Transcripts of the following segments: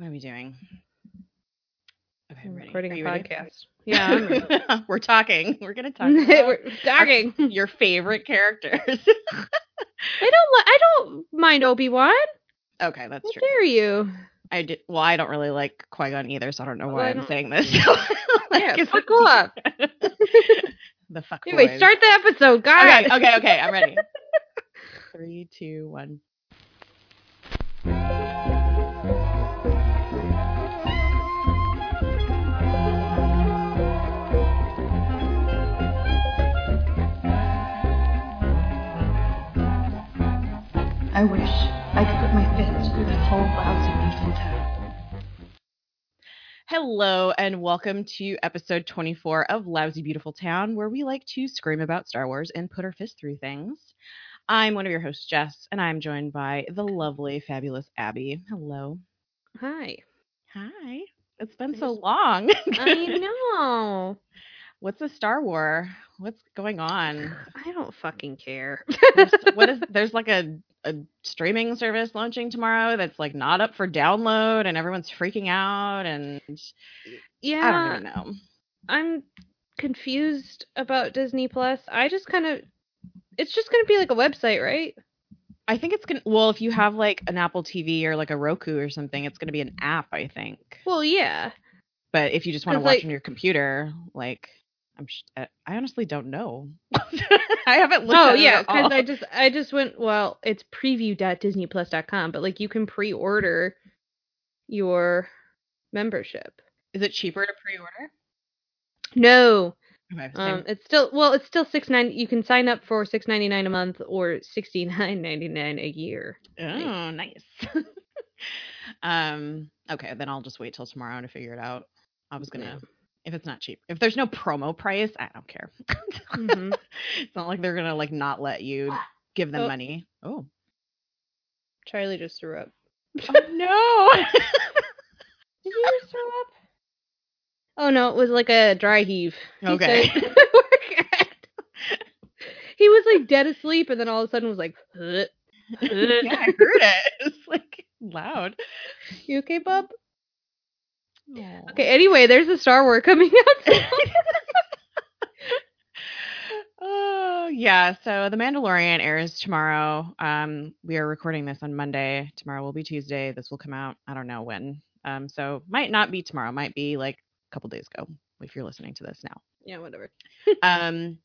What are we doing? Okay, I'm ready. recording Are a you ready? podcast. Yeah, We're talking. We're gonna talk about We're talking. your favorite characters. I don't. li- I don't mind Obi Wan. okay, that's How true. dare you? I did. Well, I don't really like Qui Gon either, so I don't know Well, why I I'm don't- saying this. Yeah, Like, fuck off. the fuck. Anyway, boys. start the episode, guys. Okay, okay, okay. I'm ready. Three, two, one. I wish I could put my fist through this whole lousy, beautiful town. Hello, and welcome to episode 24 of Lousy Beautiful Town, where we like to scream about Star Wars and put our fist through things. I'm one of your hosts, Jess, and I'm joined by the lovely, fabulous Abby. Hello. Hi. Hi. It's been so long. I know. What's a Star War? What's going on? I don't fucking care. There's, what is there's like a a streaming service launching tomorrow that's like not up for download and everyone's freaking out and yeah, I don't even know. I'm confused about Disney Plus. I just kind of. It's just gonna be like a website, right? I think it's gonna well if you have like an Apple TV or like a Roku or something, it's gonna be an app, I think. Well, yeah. But if you just want to watch like- on your computer, like I'm sh- I I honestly don't know. I haven't looked Oh at yeah, it at all. because I just I just went. Well, it's preview.disneyplus.com, but like you can pre-order your membership. Is it cheaper to pre-order? No, Okay. um, it's still well, it's still six nine. You can sign up for six ninety nine a month or sixty nine ninety nine a year. Oh, nice. um, okay, then I'll just wait till tomorrow to figure it out. I was gonna, Yeah. If it's not cheap, if there's no promo price, I don't care. Mhm. it's not like they're gonna like not let you give them Oh. money. Oh, Charlie just threw up. oh no! Did you just throw up? Oh no, it was like a dry heave. He Okay. said- he was like dead asleep, and then all of a sudden was like, yeah, I heard it. It's like loud. "You okay, bub?" Aw. Okay. Anyway, there's a Star Wars coming out. Oh yeah, so The Mandalorian airs tomorrow. Um, we are recording this on Monday. Tomorrow will be Tuesday. This will come out. I don't know when. Um, so might not be tomorrow. Might be like a couple days ago if you're listening to this now. yeah, whatever. Um,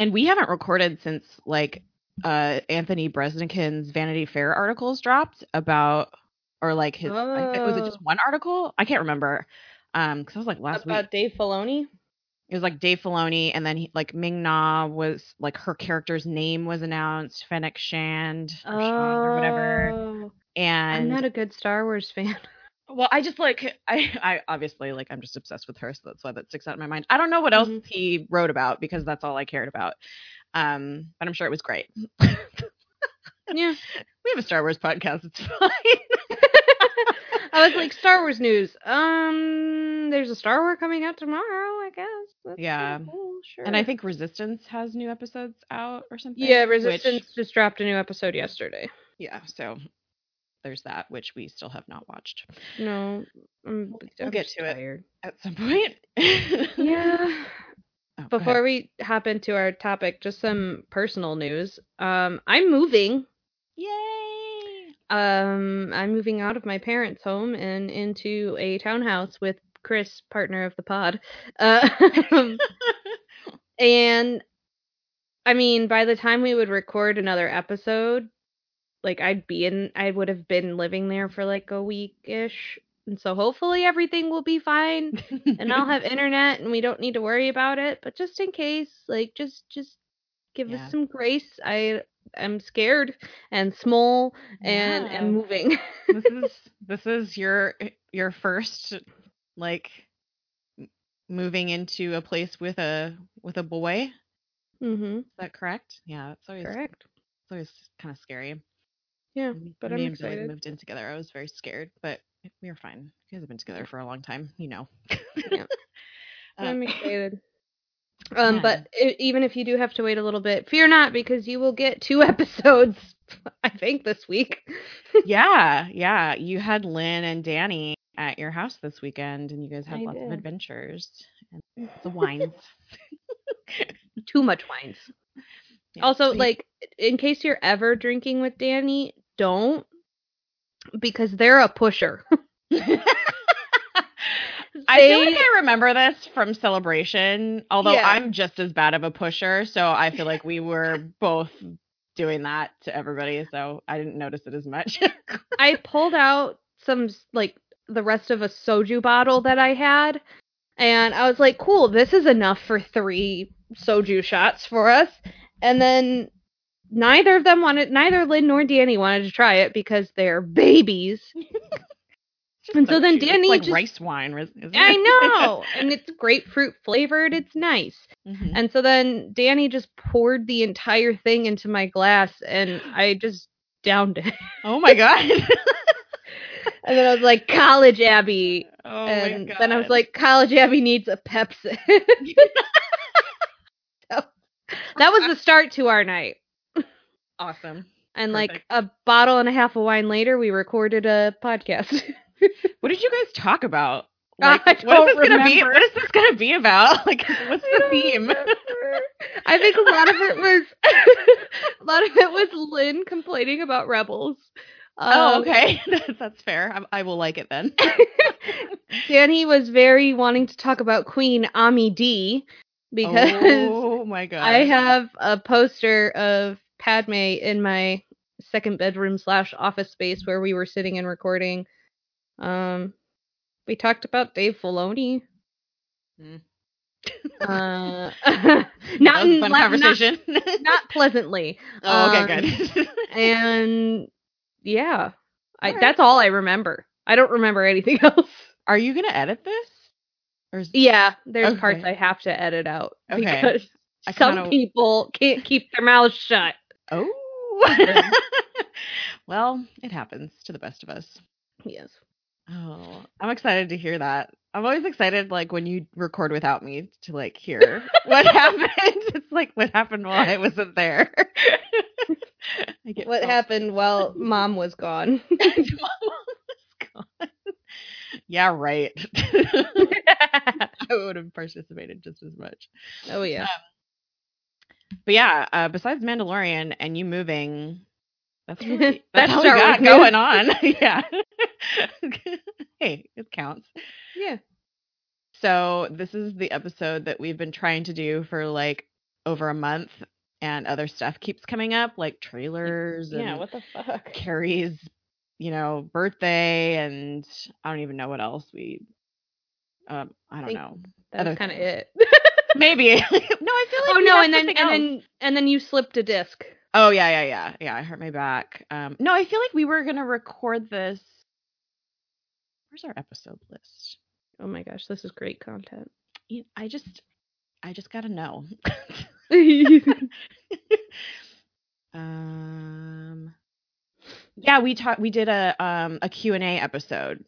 and we haven't recorded since like uh Anthony Breznican's Vanity Fair articles dropped about or like his I was it just Oh. one article? I can't remember. Um, because I was like last week. About Dave Filoni. It was like Dave Filoni, and then he, like Ming Na was like her character's name was announced, Fennec Shand or, Shand or whatever. Oh, I'm not a good Star Wars fan. well, I just like I I obviously like I'm just obsessed with her, so that's why that sticks out in my mind. I don't know what else Mhm. he wrote about because that's all I cared about. Um, but I'm sure it was great. yeah. We have a Star Wars podcast. It's fine. I was like, Star Wars news. Um, there's a Star Wars coming out tomorrow, I guess. That's Yeah. cool, sure. and I think Resistance has new episodes out or something. yeah, which- Resistance just dropped a new episode yesterday. yeah, so there's that, which we still have not watched No, I'm, We'll get to it. at some point. Yeah. Oh, Before we hop into our topic, just some personal news. Um, I'm moving. Um, I'm moving out of my parents' home and into a townhouse with Chris, partner of the pod. Uh, and I mean, by the time we would record another episode, like I'd be in, I would have been living there for like a week ish. And so hopefully everything will be fine and I'll have internet and we don't need to worry about it. But just in case, like, just, just give Yeah. us some grace. I am scared and small and Yeah. and moving. this is this is your your first like moving into a place with a with a boy. mm-hmm. Is that correct? Yeah, it's always Correct. it's always kind of scary. Yeah, but me I'm and Billy moved in together. I was very scared, but we were fine. You guys have been together for a long time, you know. Yeah. Uh, I'm excited. Um, yeah. but i even if you do have to wait a little bit, fear not because you will get two episodes I think this week. yeah, yeah. You had Lynn and Danny at your house this weekend, and you guys had I lots of adventures and the wines. Too much wines. Yeah. Also, like in case you're ever drinking with Danny, don't because they're a pusher. I feel like I remember this from Celebration, although Yeah. I'm just as bad of a pusher, so I feel like we were both doing that to everybody, so I didn't notice it as much. I pulled out some like the rest of a soju bottle that I had, and I was like, "Cool, this is enough for three soju shots for us." And then neither of them wanted, neither Lynn nor Danny wanted to try it because they're babies. Just And so then cute. It's Danny like just- rice wine, isn't it? I know, and it's grapefruit flavored. It's nice. Mhm. And so then Danny just poured the entire thing into my glass, and I just downed it. Oh my god. And then I was like, "College Abby," oh and my god. then I was like, "College Abby needs a Pepsi." so, that was the start to our night. awesome. And like a bottle and a half of wine later, we recorded a podcast. What did you guys talk about? I Like, what is this gonna be? What is this gonna be about? Like, what's the theme? I think a lot of it was a lot of it was Lynn complaining about rebels. Oh, Um, okay. that's, that's fair. I, I will like it then. Danny was very wanting to talk about Queen Ami D because oh my god. I have a poster of Padme in my second bedroom slash office space where we were sitting and recording. Um, we talked about Dave Filoni. Hmm. Uh, not in, fun conversation. Not, not pleasantly. oh, okay, um, good. And yeah, I, All right. that's all I remember. I don't remember anything else. Are you gonna edit this? Or is, Yeah, there's parts I have to edit out Okay. because I some kinda- people can't keep their mouths shut. Oh. well, it happens to the best of us. Yes. Oh, I'm excited to hear that. I'm always excited, like when you record without me, to like hear what happened. It's like what happened while I wasn't there. I get What so- happened while mom was gone? Mom was gone. Yeah, right. I would have participated just as much. oh yeah. But yeah, uh, besides Mandalorian and you moving, that's really, That's that's all we got Wars going on. yeah. hey, it counts. Yeah. So this is the episode that we've been trying to do for like over a month, and other stuff keeps coming up, like trailers and Yeah, what the fuck? Carrie's, you know, birthday, and I don't even know what else we. Um, I don't Think- know. That's kind of it. Maybe. no, I feel like. oh we no, and then and else. then and then you slipped a disc. Oh yeah, yeah, yeah, yeah. I hurt my back. Um, no, I feel like we were gonna record this. Where's our episode list? Oh my gosh, this is great content. You- I just, I just gotta know. um, yeah, we talked. We did a um a Q and A episode.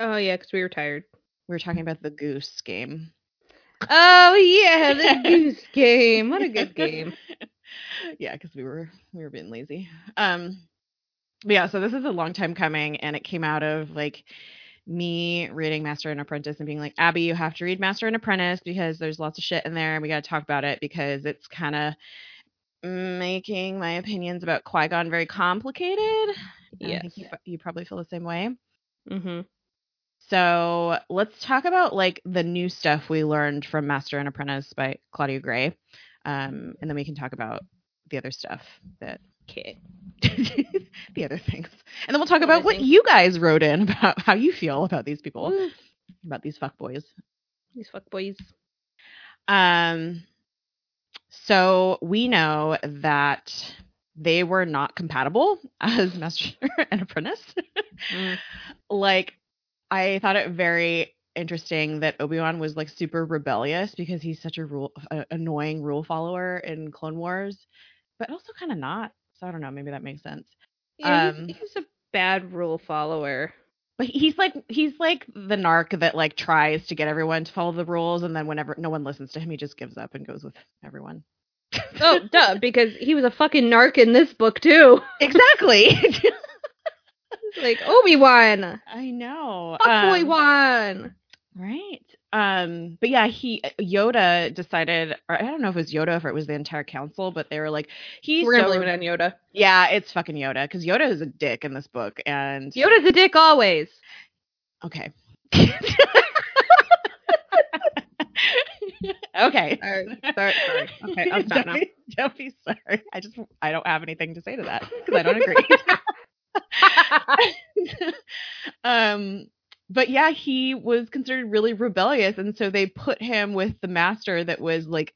oh yeah, because we were tired. We were talking about the Goose game. Oh yeah, the goose game. What a good game. Yeah, because we were we were being lazy. Um, but yeah, so this is a long time coming, and it came out of like me reading Master and Apprentice and being like, Abby, you have to read Master and Apprentice because there's lots of shit in there, and we got to talk about it because it's kind of making my opinions about Qui Gon very complicated. And I Yes. think you, you probably feel the same way. Mm-hmm. So let's talk about like the new stuff we learned from Master and Apprentice by Claudia Gray, um, and then we can talk about the other stuff that Okay. the other things, and then we'll talk about what you guys wrote in about how you feel about these people, about these fuck boys. These fuck boys. Um, so we know that they were not compatible as Master and Apprentice. Mm. like I thought it very interesting that Obi-Wan was like super rebellious because he's such a rule a, annoying rule follower in Clone Wars, but also kind of not. So I don't know, maybe that makes sense. Yeah, Um, he's, he's a bad rule follower. But he's like he's like the narc that like tries to get everyone to follow the rules and then whenever no one listens to him he just gives up and goes with everyone. Oh, duh, because he was a fucking narc in this book too. exactly. like Obi Wan, I know. fuckboy Um, Wan. Right. Um, but yeah, he Yoda decided, or I don't know if it was Yoda, or if it was the entire council, but they were like, he's We're gonna so, blame it on Yoda. yeah, it's fucking Yoda because Yoda is a dick in this book, and Yoda's a dick always. okay, okay. Sorry, sorry, sorry. Okay, I'll stop don't, now. Don't be sorry. I just I don't have anything to say to that because I don't agree. um but yeah he was considered really rebellious and so they put him with the master that was like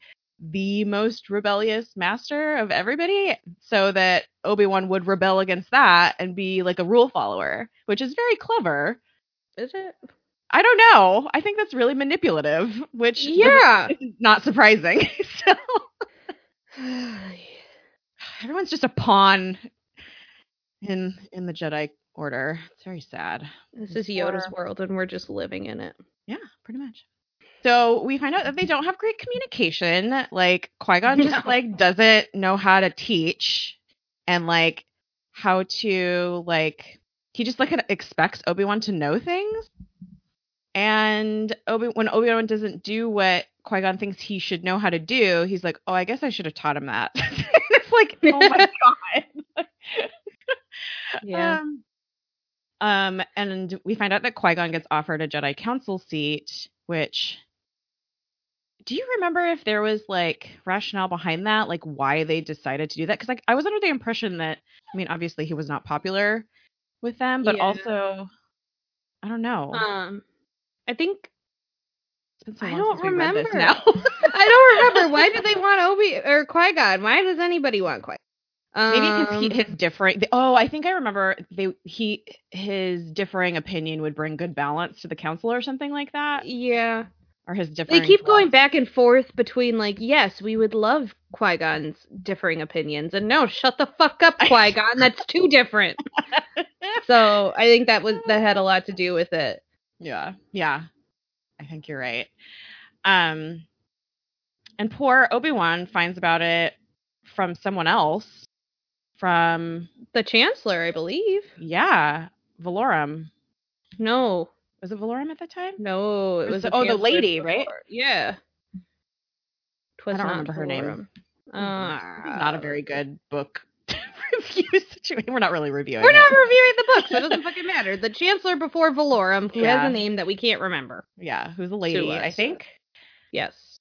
the most rebellious master of everybody so that obi-wan would rebel against that and be like a rule follower which is very clever Is it? i don't know i think that's really manipulative which Yeah. is not surprising so everyone's just a pawn in in the jedi order it's very sad this is Yoda's world, and we're just living in it. Yeah, pretty much. So we find out that they don't have great communication. Like Qui Gon just like doesn't know how to teach and like how to like he just like expects Obi Wan to know things. And Obi when Obi Wan doesn't do what Qui Gon thinks he should know how to do, he's like, "Oh, I guess I should have taught him that." it's like, oh my god. Um, um, and we find out that Qui Gon gets offered a Jedi Council seat, which. Do you remember if there was like rationale behind that, like why they decided to do that? Because like I was under the impression that, I mean, obviously he was not popular with them, but Yeah. also, I don't know. um, I think so I don't since we this remember. now. I don't remember. Why did they want Obi or Qui Gon? Why does anybody want Qui? Maybe because Um, his differing. Oh, I think I remember. They he his differing opinion would bring good balance to the council or something like that, yeah, or his differing. they keep going back and forth between like, yes, we would love Qui Gon's differing opinions, and no, shut the fuck up, Qui Gon. That's too different. so I think that was that had a lot to do with it. Yeah, yeah. I think you're right. Um, and poor Obi Wan finds about it from someone else. From The Chancellor, I believe. yeah, Valorum. No, Was it Valorum at that time? no, it Was was the- oh, the lady, right? Yeah. Twas I don't not remember her name. Is not a Uh, very good book review situation. We're not really reviewing. We're not it. reviewing the book, so it doesn't fucking matter. The Chancellor before Valorum, who Yeah. has a name that we can't remember. Yeah, who's a lady? I think. Yes.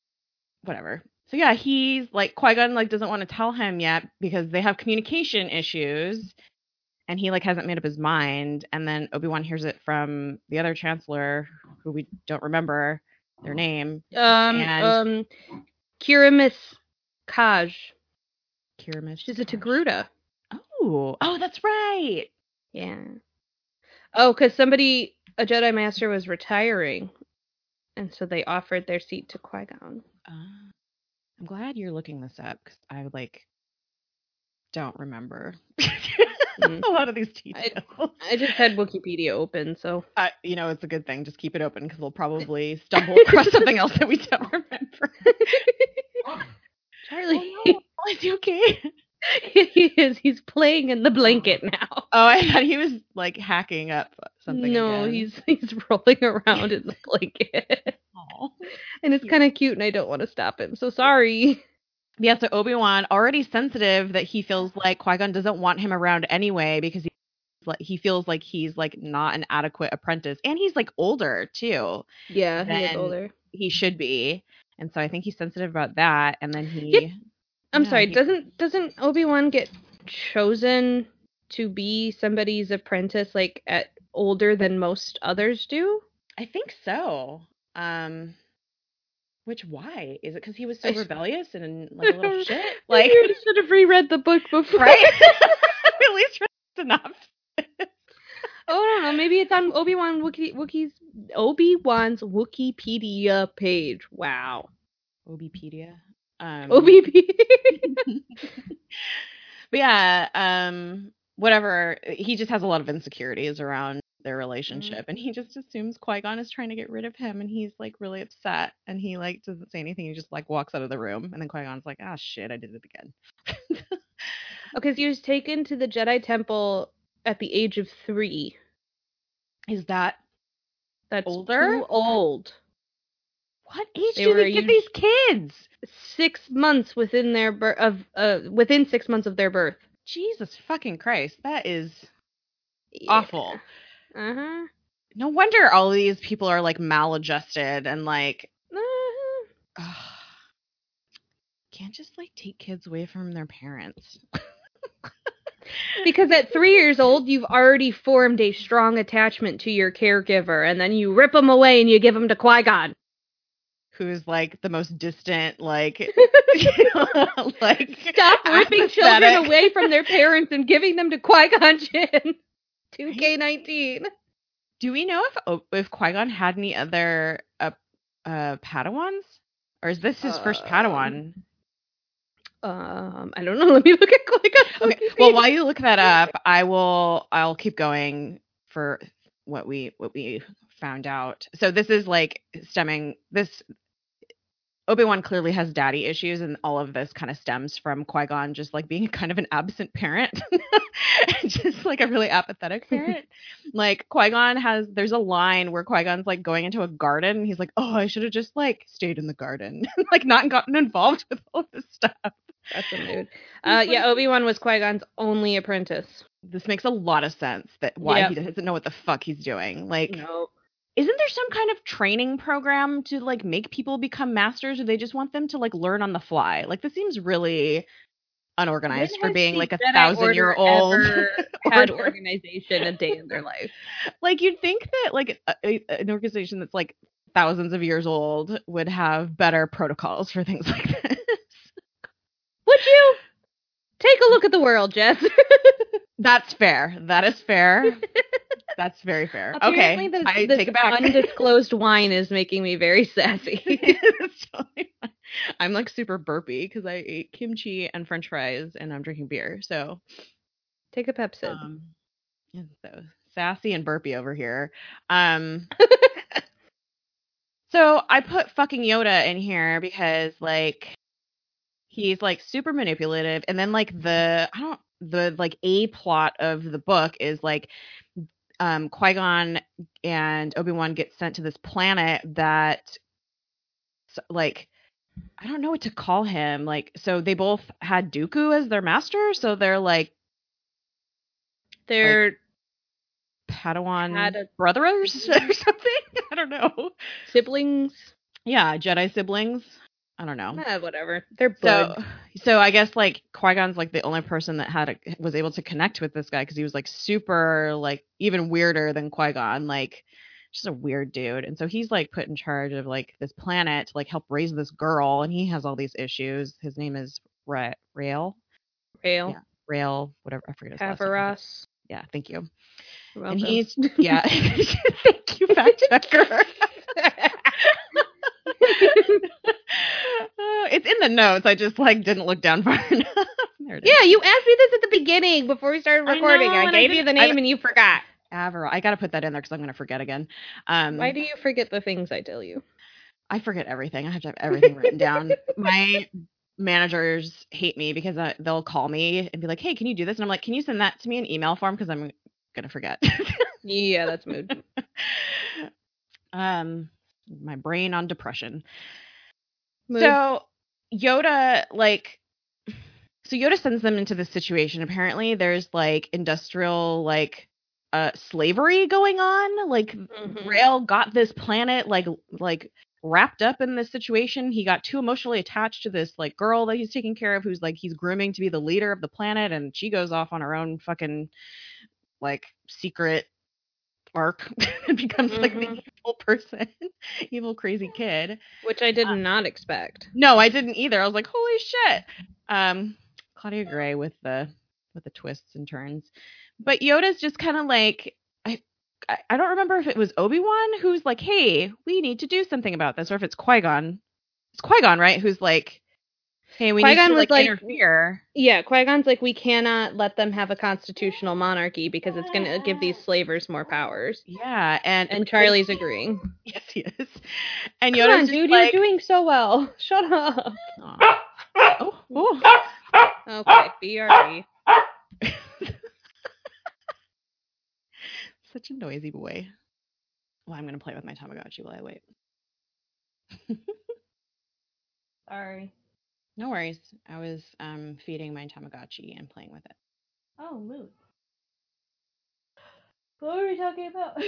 whatever. So yeah, he's like Qui Gon like doesn't want to tell him yet because they have communication issues, and he like hasn't made up his mind. And then Obi Wan hears it from the other Chancellor, who we don't remember their name, Um, And- um, Kirames Kaj. Kirames. She's a Togruta. Oh, oh, that's right. Yeah. Oh, because somebody, a Jedi Master, was retiring, and so they offered their seat to Qui Gon. Uh, I'm glad you're looking this up because I like don't remember Mm. a lot of these I- details. I just had Wikipedia open, so Uh, you know, it's a good thing. Just keep it open because we'll probably stumble across something else that we don't remember. Charlie, Oh, is he okay? he is. He's playing in the blanket now. Oh, I thought he was like hacking up something. no, again. he's he's rolling around in the blanket, and it's kind of cute, and I don't want to stop him. So sorry. Yeah, so Obi Wan already sensitive that he feels like Qui Gon doesn't want him around anyway because he like he feels like he's like not an adequate apprentice, and he's like older too. Yeah, he is older. He should be, and so I think he's sensitive about that. And then he. I'm Yeah, sorry. he- Doesn't doesn't Obi Wan get chosen to be somebody's apprentice like at older than most others do? I think so. Um, which why is it? Because he was so I rebellious and like a little shit. Like you should have reread the book before. right? At least read enough. Oh, I don't know. Maybe it's on Obi Wan Wookie Wookiee's Obi Wan's Wikipedia page. Wow. Obipedia. Um, Obi. but yeah, um, whatever. He just has a lot of insecurities around their relationship and he just assumes Qui-Gon is trying to get rid of him and he's like really upset and he like doesn't say anything he just like walks out of the room and then Qui-Gon's like ah shit I did it again okay, so he was taken to the Jedi Temple at the age of three. is that That's Older? too old. What age They do they give us- these kids Six months within their birth of uh within six months of their birth. Jesus fucking Christ that is awful Uh huh. no wonder all these people are like maladjusted and like Uh-huh. ugh. can't just like take kids away from their parents Because at three years old, you've already formed a strong attachment to your caregiver, and then you rip them away and you give them to Qui Gon. Who's like the most distant like like Stop ripping children away from their parents and giving them to Qui Gon Jinn. 2K19. Do we know if if Qui Gon had any other uh, uh Padawans, or is this his first Um, Padawan? Um, I don't know. Let me look at Qui Gon. Okay. Well, while you look that up, I will. I'll keep going for what we what we found out. So this is like stemming this. Obi Wan clearly has daddy issues, and all of this kind of stems from Qui Gon just like being kind of an absent parent, just like a really apathetic parent. like Qui Gon has, there's a line where Qui Gon's like going into a garden, and he's like, "Oh, I should have just like stayed in the garden, like not gotten involved with all this stuff." That's a mood. Uh, yeah, Obi Wan was Qui Gon's only apprentice. this makes a lot of sense that why Yep. he doesn't know what the fuck he's doing. Like, No. Isn't there some kind of training program to like make people become masters, or they just want them to like learn on the fly? Like, this seems really unorganized for being like a Jedi thousand year old. had organization a day in their life. like, you'd think that like a, a- an organization that's like thousands of years old would have better protocols for things like this. Would you take a look at the world, Jess? That's fair. That is fair. That's very fair. Apparently okay, this, I this take it back. undisclosed wine is making me very sassy. Totally. I'm like super burpy because I ate kimchi and French fries and I'm drinking beer. So, take a Pepsi. um, so sassy and burpy over here. Um, so I put fucking Yoda in here because like he's like super manipulative, and then like the I don't the like a plot of the book is like um Qui Gon and Obi Wan get sent to this planet that like I don't know what to call him. Like so they both had Dooku as their master, so they're like They're Padawan Had a- brothers or something. I don't know. siblings. Yeah, Jedi siblings. I don't know. Eh, whatever. They're So, so I guess like Qui Gon's like the only person that had a, was able to connect with this guy because he was like super like even weirder than Qui Gon, like just a weird dude. And so he's like put in charge of like this planet to like help raise this girl, and he has all these issues. His name is Ra- Rael, Rail. yeah. Rael, whatever I forget his last name. Averross. Yeah, thank you. And he's yeah, thank you, fact checker. Uh, it's in the notes. I just like didn't look down far enough. there it is. yeah, you asked me this at the beginning before we started I recording. know, I, and I gave you the didn't- I- name and you forgot. Averil. I got to put that in there because I'm going to forget again. Um, Why do you forget the things I tell you? I forget everything. I have to have everything written down. My managers hate me because I, they'll call me and be like, "Hey, can you do this?" And I'm like, "Can you send that to me in email form because I'm going to forget." Yeah, that's mood. um, my brain on depression. Mood. So Yoda, like, so Yoda sends them into this situation. Apparently, there's like industrial, like, uh, slavery going on. Like, Mhm. Rail got this planet, like, like wrapped up in this situation. He got too emotionally attached to this like girl that he's taking care of, who's like he's grooming to be the leader of the planet, and she goes off on her own fucking like secret arc and becomes like the Mhm. evil person, evil crazy kid. Which I did not expect. No, I didn't either. I was like, holy shit. Um, Claudia Gray with the with the twists and turns, but Yoda's just kind of like I. I I don't remember if it was Obi Wan who's like, "Hey, we need to do something about this," or if it's Qui Gon. It's Qui Gon, right? Who's like, Hey, we Qui-Gon need to was like, like- interfere. Yeah, Qui Gon's like, we cannot let them have a constitutional monarchy because it's going to give these slavers more powers. Yeah, and And Charlie's agreeing. yes, he is. And Come Yoda's on, just dude, like, you're doing so well. Shut up. Oh, oh, oh. Okay, BRB. Such a noisy boy. Well, I'm gonna play with my Tamagotchi while I wait. Sorry. No worries. I was um, feeding my Tamagotchi and playing with it. Oh, mood. What were we talking about?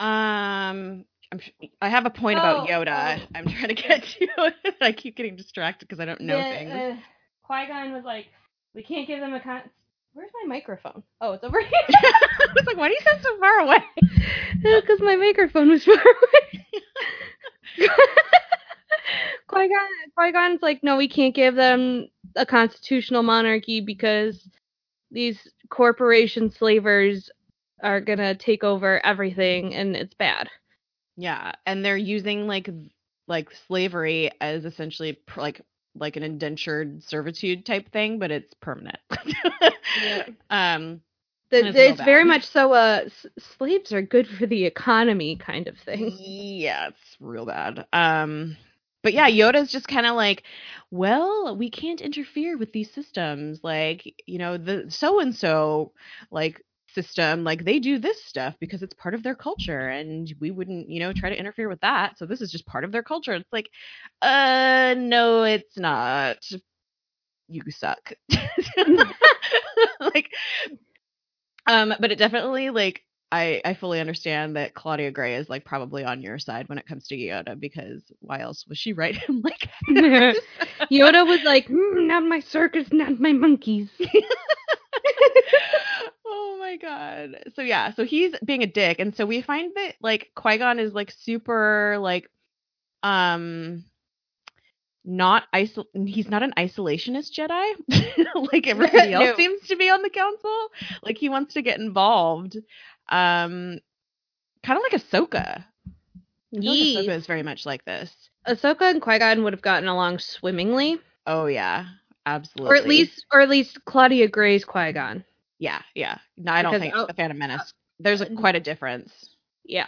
Um, I'm, I have a point about Oh, Yoda. oh. I'm trying to get to. I keep getting distracted because I don't know things. uh, Qui Gon was like, we can't give them a con. Where's my microphone? Oh, it's over here. I was like, why do you sound so far away? Because my microphone was far away. Qui Gon, Qui Gon's like, no, we can't give them a constitutional monarchy because these corporation slavers are gonna take over everything, and it's bad. Yeah, and they're using like like slavery as essentially pr- like like an indentured servitude type thing, but it's permanent. Yeah. Um, The, It's it's very much so. Uh, slaves are good for the economy, kind of thing. yeah, it's real bad. Um, but yeah, Yoda's just kind of like, well, we can't interfere with these systems. Like, you know, the so and so like system, like they do this stuff because it's part of their culture, and we wouldn't, you know, try to interfere with that. So this is just part of their culture. It's like, uh, no, it's not. You suck. like, um, but it definitely like I I fully understand that Claudia Gray is like probably on your side when it comes to Yoda because why else would she write him like? Yoda was like, mm, "Not my circus, not my monkeys." oh my god. So yeah, so he's being a dick, and so we find that like Qui Gon is like super like um not isol he's not an isolationist Jedi like everybody else No. seems to be on the council. Like he wants to get involved. Um kind of like Ahsoka. Feel like Ahsoka is very much like this. Ahsoka and Qui Gon would have gotten along swimmingly, Oh yeah, absolutely. or at least, or at least Claudia Gray's Qui Gon. yeah, yeah. No, I don't Because think oh, the Phantom Menace. There's a, uh, quite a difference. Yeah.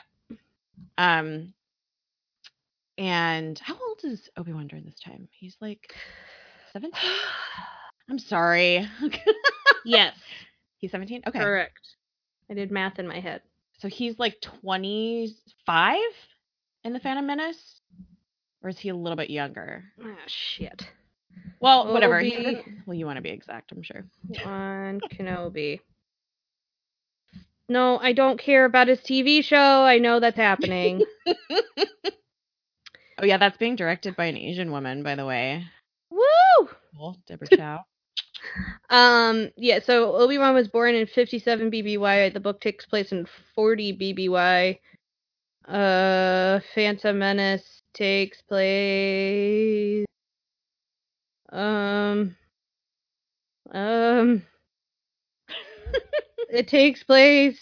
Um, and how old is Obi Wan during this time? He's like seventeen. I'm sorry. yes, he's seventeen. Okay, correct. I did math in my head. so he's like twenty five in the Phantom Menace, or is he a little bit younger? Ah, shit. Well, whatever. Obi- doesn't- well, you want to be exact, I'm sure. On Kenobi. No, I don't care about his TV show. I know that's happening. Oh yeah, that's being directed by an Asian woman, by the way. Woo! Cool, Deborah Chow. Um, yeah, so Obi Wan was born in 57 BBY. The book takes place in 40 BBY. Uh, Phantom Menace takes place. Um. Um. it takes place.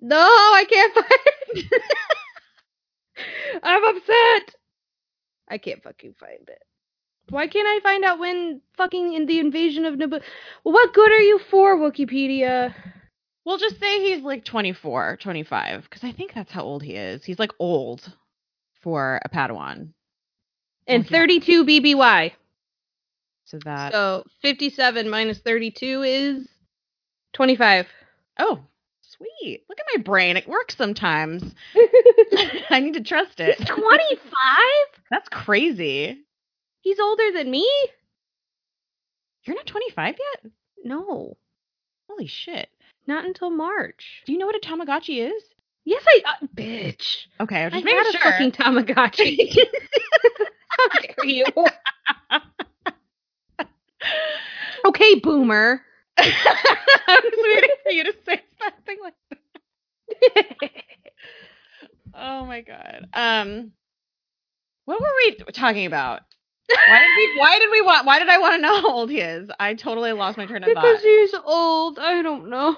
No, I can't find. it. I'm upset. I can't fucking find it. Why can't I find out when fucking in the invasion of Naboo? What good are you for, Wikipedia? We'll just say he's like 24, 25, because I think that's how old he is. He's like old for a Padawan. And Oh, yeah. 32 BBY. So that. So 57 minus 32 is 25. oh, sweet. Look at my brain. It works sometimes. I need to trust it. 25? That's crazy. He's older than me? You're not 25 yet? No, Holy shit. not until March. Do you know what a Tamagotchi is? Yes, I. Uh, bitch. Okay, I was I just making sure. a fucking Tamagotchi. How dare you? okay, boomer. I was waiting for you to say something like that. Oh my god. Um, what were we talking about? Why did we? Why did we want? Why did I want to know how old he is? I totally lost my train of because thought. he's old. I don't know.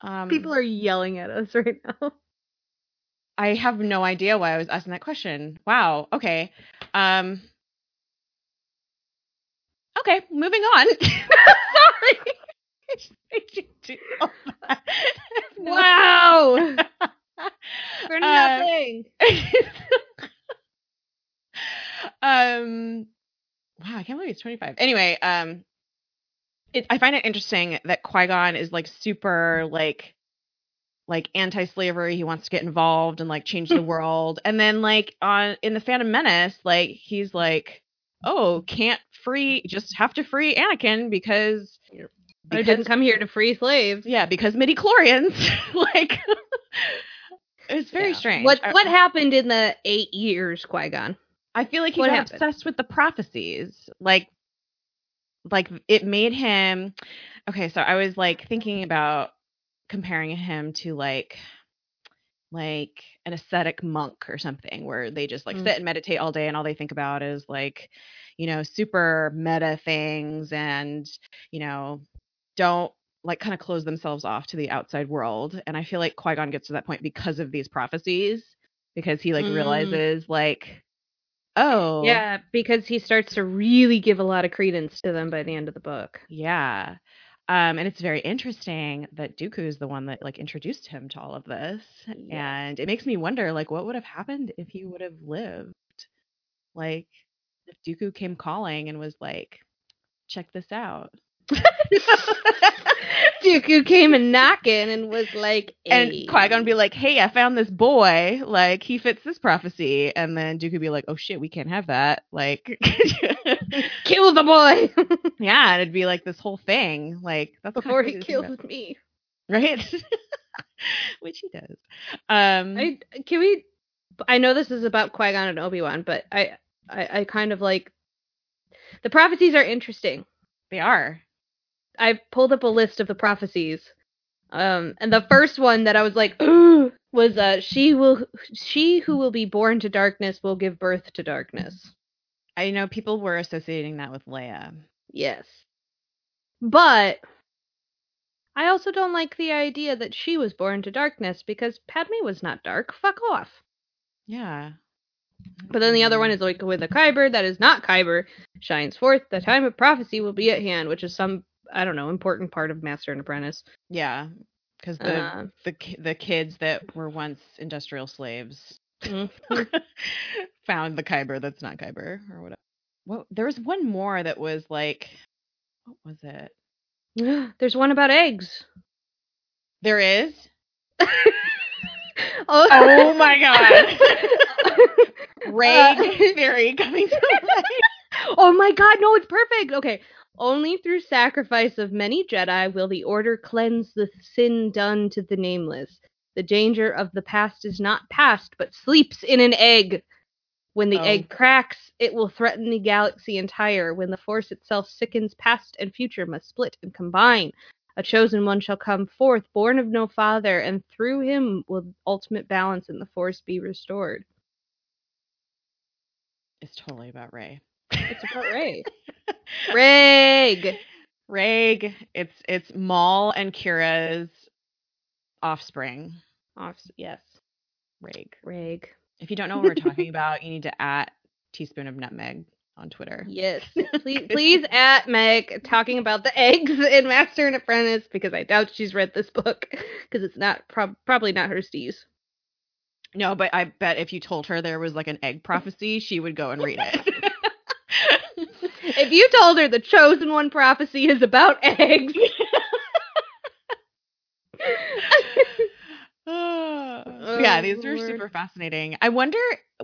Um, People are yelling at us right now. I have no idea why I was asking that question. Wow. Okay. Um. Okay, moving on. Sorry. I just made you do all that. Wow. For Uh, nothing. um wow, I can't believe it's 25. Anyway, um it, I find it interesting that Qui-Gon is like super like like anti-slavery, he wants to get involved and like change the world. And then like on in the Phantom Menace, like he's like, "Oh, can't free just have to free Anakin because I didn't come here to free slaves. yeah, because midi chlorians like it's very Yeah. strange. What what happened in the eight years, Qui Gon? I feel like he What got happened? obsessed with the prophecies. Like like it made him okay, so I was like thinking about comparing him to like like an ascetic monk or something where they just like Mm. sit and meditate all day and all they think about is like you know super meta things and you know don't like kind of close themselves off to the outside world and i feel like qui-gon gets to that point because of these prophecies because he like Mm. realizes like oh Yeah, because he starts to really give a lot of credence to them by the end of the book. Yeah. Um, and it's very interesting that Dooku is the one that like introduced him to all of this. And it makes me wonder like what would have happened if he would have lived? Like if Dooku came calling and was like, check this out. Dooku came and knocking and was like, and "Hey." Qui-Gon be like, Hey, I found this boy, like he fits this prophecy and then Dooku be like, Oh shit, we can't have that. Like kill the boy Yeah, and it'd be like this whole thing. Like that's before he think about. kills me. right which he does um I can we? I know this is about Qui Gon and Obi Wan, but I, I I kind of like the prophecies are interesting. they are I pulled up a list of the prophecies. Um, and the first one that I was like, Ooh, was uh, she will, she who will be born to darkness will give birth to darkness. i know people were associating that with leia Yes, but I also don't like the idea that she was born to darkness because Padme was not dark. Fuck off. yeah But then the other one is like with a Kyber that is not Kyber shines forth. The time of prophecy will be at hand, which is some I don't know important part of Master and Apprentice. yeah because the Uh, the the kids that were once industrial slaves mhm. found the kyber that's not kyber or whatever well there was one more that was like what was it There's one about eggs. there is oh, Oh my god ray Uh, theory coming to life oh my god, no, it's perfect. Okay. Only through sacrifice of many Jedi will the Order cleanse the sin done to the nameless. The danger of the past is not past, but sleeps in an egg. When the Oh. egg cracks, it will threaten the galaxy entire. When the Force itself sickens, past and future must split and combine. A chosen one shall come forth, born of no father, and through him will ultimate balance in the Force be restored. it's totally about ray It's about Ray. Rig. Reg, it's it's Maul and Qi'ra's offspring. Off, yes. Reg. Rig. If you don't know what we're talking about, you need to at teaspoon of nutmeg on Twitter. Yes. Please, please at Meg talking about the eggs in Master and Apprentice because I doubt she's read this book because it's not prob- probably not hers to use. No, but I bet if you told her there was like an egg prophecy, she would go and read it. If you told her the chosen one prophecy is about eggs, So yeah, these are super fascinating. I wonder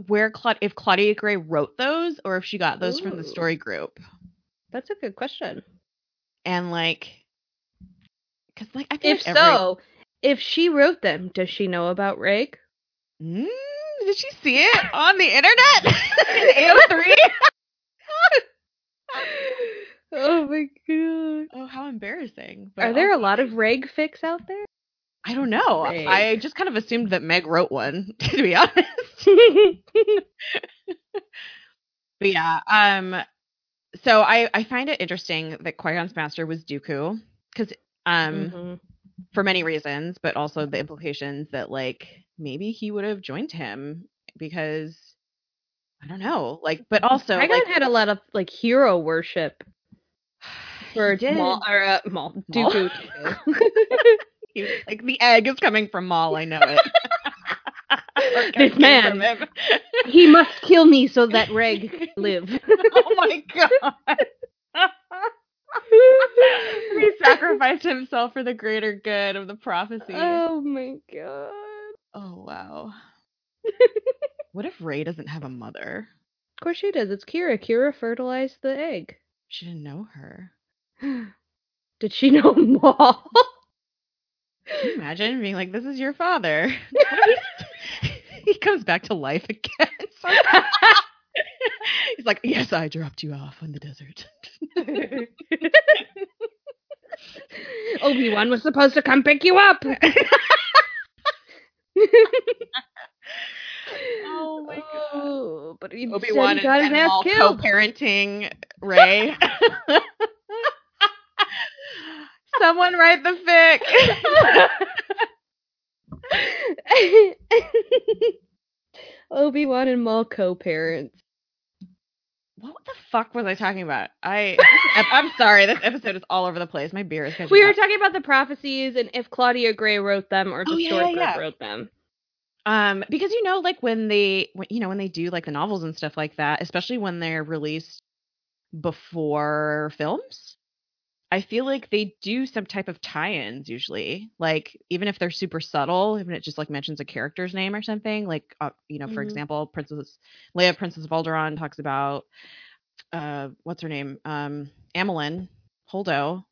where Cla- if Claudia Gray wrote those or if she got those from the story group. that's a good question. And like, because like I feel If like every- so, if she wrote them, does she know about Rig? Mm, did she see it on the internet? In AO3? oh my god. oh, how embarrassing. But Are there a lot of Reg fics out there? I don't know. Meg. I just kind of assumed that Meg wrote one, to be honest. But yeah, um, so I I find it interesting that Qui Gon's master was Dooku because um Mhm. for many reasons, but also the implications that like maybe he would have joined him because I don't know. Like, but also Qui-Gon like had a lot of like hero worship for. Maul or uh, Maul Maul? Dooku. Like the egg is coming from Maul. I know it. This man. he must kill me so that Reg can live. oh my god. he sacrificed himself for the greater good of the prophecy. oh my god. Oh wow. What if Rey doesn't have a mother? Of course she does. It's Qi'ra. Qi'ra fertilized the egg. She didn't know her. Did she know Maul? Can you imagine being like, "This is your father." he comes back to life again. He's like, "Yes, I dropped you off in the desert." Obi Wan was supposed to come pick you up. Oh my oh, god. Oh, but he Obi said Wan he got and, his ass Maul killed. co-parenting Rey. Someone write the fic. Obi Wan and Maul co-parents. what the fuck was I talking about? I I'm sorry. This episode is all over the place. My beer is catching We were up. talking about the prophecies and if Claudia Gray wrote them or Oh, the yeah, Stork yeah. wrote them. Um, because you know, like when they, you know, when they do like the novels and stuff like that, especially when they're released before films, I feel like they do some type of tie-ins usually. Like even if they're super subtle, even it just like mentions a character's name or something. Like, uh, you know, for Mhm. example, Princess Leia, Princess of Alderaan talks about, uh, what's her name, um, Amilyn Holdo,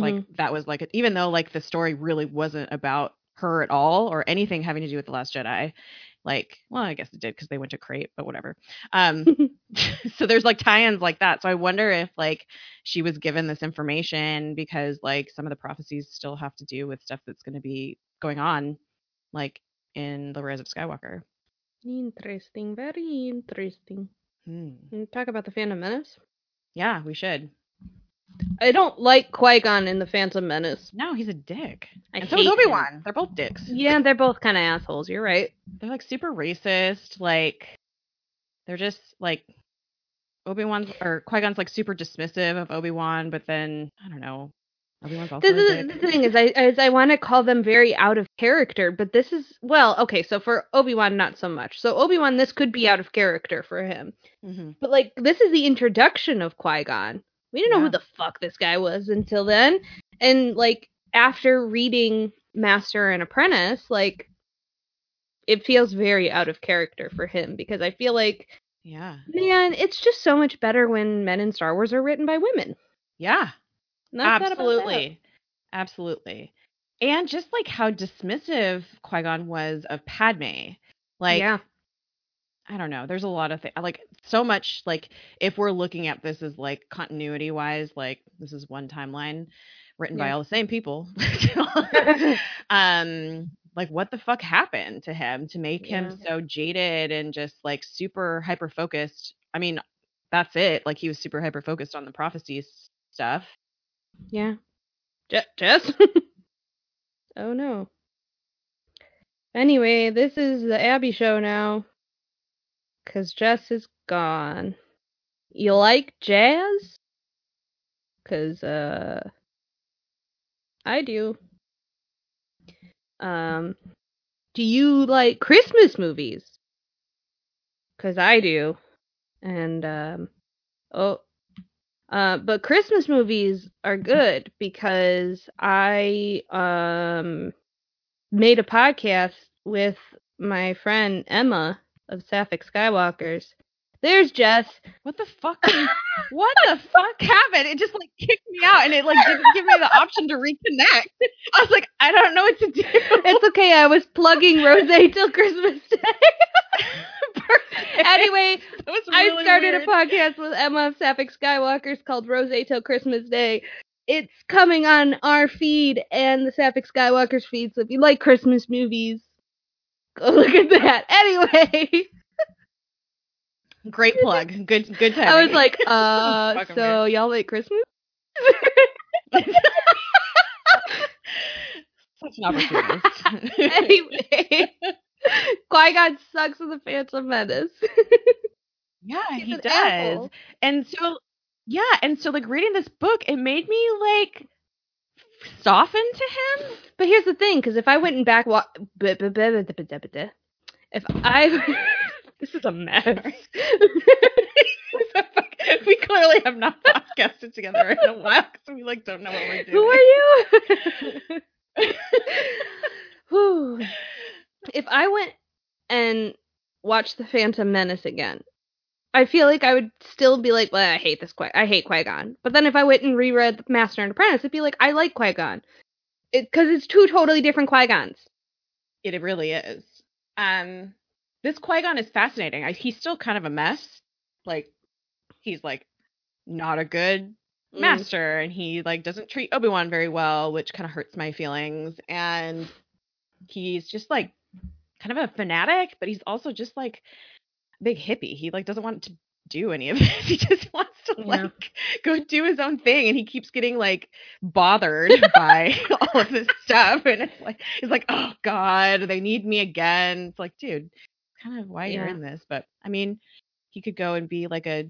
like Mhm. that was like even though like the story really wasn't about her at all or anything having to do with the last jedi like well i guess it did because they went to Crait but whatever um so there's like tie-ins like that so i wonder if like she was given this information because like some of the prophecies still have to do with stuff that's going to be going on like in the rise of skywalker interesting, very interesting. hmm. Talk about the Phantom Menace? yeah we should I don't like Qui Gon in the Phantom Menace. no he's a dick I and so is obi-wan they're both dicks Yeah, they're both kind of assholes. You're right. they're like super racist. Like they're just like Obi Wan's or Qui Gon's like super dismissive of Obi Wan, but then I don't know. Obi Wan's also The, a the, dick. the thing is, I is I want to call them very out of character, but this is well, okay. So for Obi Wan, not so much. So Obi Wan, this could be out of character for him, hmm but like this is the introduction of Qui Gon. We didn't know who the fuck this guy was until then, and like after reading Master and Apprentice, like it feels very out of character for him because I feel like Yeah, man, it's just so much better when men in Star Wars are written by women. yeah, Not that about that. absolutely, absolutely. And just like how dismissive Qui Gon was of Padme, like yeah. I don't know. There's a lot of things like so much like if we're looking at this as like continuity wise, like this is one timeline written by all the same people. um like what the fuck happened to him to make him so jaded and just like super hyper focused? I mean, that's it. Like he was super hyper focused on the prophecies stuff. Yeah. Je- Jess? oh no. Anyway, this is the Abby show now. Because Jess is gone. You like jazz? Because, uh. I do. Um. Do you like Christmas movies? Because I do. And, um. Oh, uh, but Christmas movies are good because I um made a podcast with my friend Emma of Sapphic Skywalkers. There's Jess. What the fuck? what the fuck happened? It just like kicked me out and it like didn't give me the option to reconnect. I was like, I don't know what to do. It's okay. I was plugging Rose till Christmas Day. anyway, was I started weird. a podcast with Emma of Sapphic Skywalkers called Rose Till Christmas Day. It's coming on our feed and the Sapphic Skywalkers feed, so if you like Christmas movies, go look at that. Anyway, Great plug. Good good time. I was like, uh, so y'all like Christmas? such an opportunist. anyway, Qui Gon sucks in the Phantom Menace. Yeah, He's he an does. asshole. And so yeah, and so like reading this book, it made me like soften to him. But here's the thing, because if I went and back wa- if I this is a mess. we clearly have not podcasted together in a while because we like don't know what we're doing. Who are you? Whew. if I went and watched the Phantom Menace again, I feel like I would still be like, well, I hate this. Qui- I hate Qui Gon. But then if I went and reread Master and Apprentice, it'd be like, I like Qui Gon. Because it's two totally different Qui Gons. It really is. Um, this Qui Gon is fascinating. I, he's still kind of a mess. Like, he's like not a good Mm. master, and he like doesn't treat Obi Wan very well, which kind of hurts my feelings. And he's just like kind of a fanatic, but he's also just like big hippie. He like doesn't want to do any of this. He just wants to Yeah. like go do his own thing, and he keeps getting like bothered by all of this stuff. And it's like he's like, oh god, they need me again. It's like, dude, kind of why you're in this. But I mean, he could go and be like a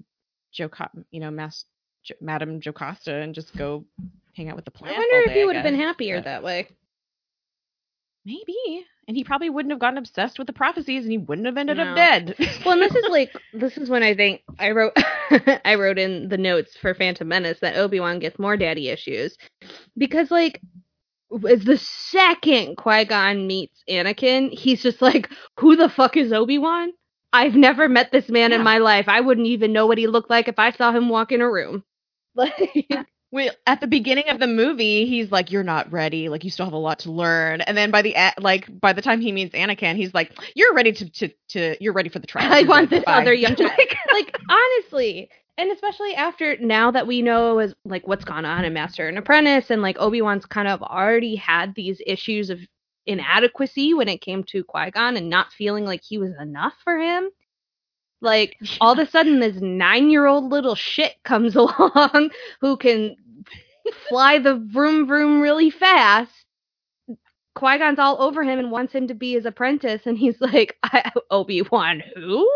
Joe, you know, Mass, jo- Madame Jocasta, and just go hang out with the plants. I wonder if day, he would have been happier but- that way. Maybe. And he probably wouldn't have gotten obsessed with the prophecies and he wouldn't have ended No. up dead. Well, and this is like this is when I think I wrote I wrote in the notes for Phantom Menace that Obi Wan gets more daddy issues because like as the second Qui Gon meets Anakin, he's just like, "Who the fuck is Obi Wan? I've never met this man in my life. I wouldn't even know what he looked like if I saw him walk in a room." Like, uh, well, at the beginning of the movie, he's like, "You're not ready. Like, you still have a lot to learn." And then by the like, by the time he meets Anakin, he's like, "You're ready to to, to you're ready for the trial." I want this Bye." other young child. Like, like honestly and especially after now that we know is like what's gone on in master and apprentice and like obi-wan's kind of already had these issues of inadequacy when it came to qui-gon and not feeling like he was enough for him like all of a sudden this nine-year-old little shit comes along who can fly the vroom vroom really fast Qui-Gon's all over him and wants him to be his apprentice, and he's like, I, "Obi-Wan, who?"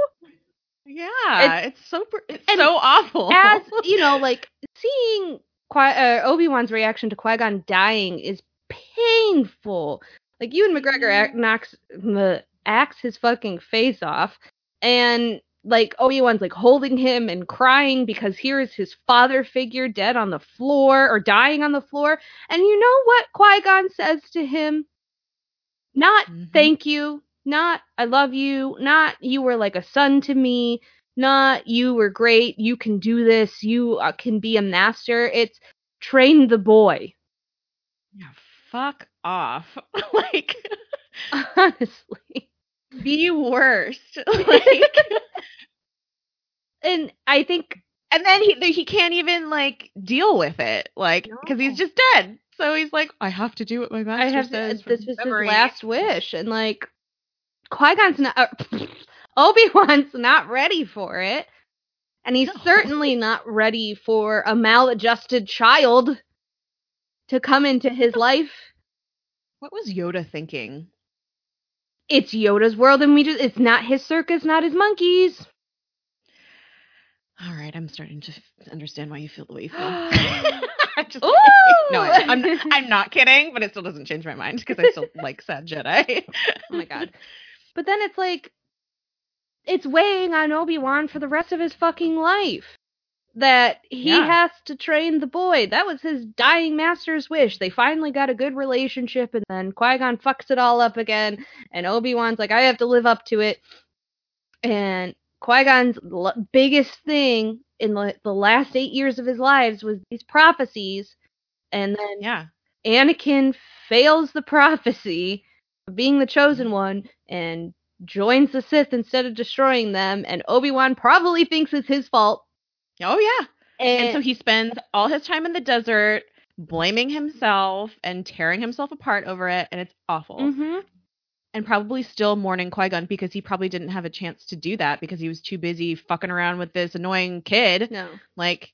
yeah, it's, so pr- it's and so awful. as you know, like seeing Qui- uh, Obi Wan's reaction to Qui Gon dying is painful. Like Ewan McGregor act, knocks the acts his fucking face off, and like Obi Wan's like holding him and crying because here is his father figure dead on the floor or dying on the floor, and you know what Qui Gon says to him? Not Mhm. thank you, not I love you, not you were like a son to me, not you were great, you can do this, you uh, can be a master. It's train the boy. yeah, fuck off. like, Honestly. Be worst. like, And I think and then he he can't even like deal with it, like because he's just dead. So he's like, I have to do what my master I have says. to, this was his last wish, and like Qui Gon's not, uh, Obi Wan's not ready for it, and he's No. certainly not ready for a maladjusted child to come into his life. What was Yoda thinking? It's Yoda's world, and we just—it's not his circus, not his monkeys. All right, I'm starting to understand why you feel the way you feel. I'm just no, I'm I'm not kidding, but it still doesn't change my mind because I still like Sad Jedi. Oh my god. But then it's like it's weighing on Obi-Wan for the rest of his fucking life. That he Yeah. has to train the boy. That was his dying master's wish. They finally got a good relationship and then Qui-Gon fucks it all up again and Obi-Wan's like I have to live up to it. And Qui-Gon's l- biggest thing in the, the last 8 years of his lives was these prophecies and then yeah, Anakin fails the prophecy of being the chosen one and joins the Sith instead of destroying them, and Obi Wan probably thinks it's his fault. Oh yeah. And, And so he spends all his time in the desert blaming himself and tearing himself apart over it, and it's awful. Mhm. And probably still mourning Qui Gon because he probably didn't have a chance to do that because he was too busy fucking around with this annoying kid. no, Like,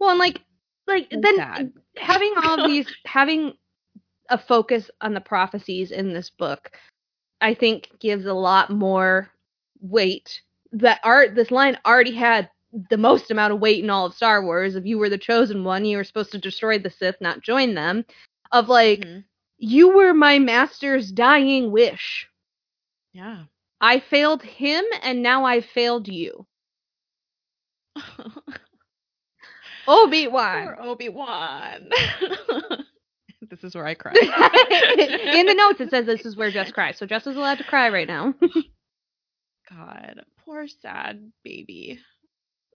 well, and like, like then sad. having all these having a focus on the prophecies in this book. I think gives a lot more weight. That art this line already had the most amount of weight in all of Star Wars. If you were the chosen one, you were supposed to destroy the Sith, not join them. Of like, Mhm. you were my master's dying wish. Yeah. I failed him, and now I failed you. Obi Wan. Obi Wan. this is where I cry. In the notes, it says this is where Jess cries, so Jess is allowed to cry right now. God, poor sad baby.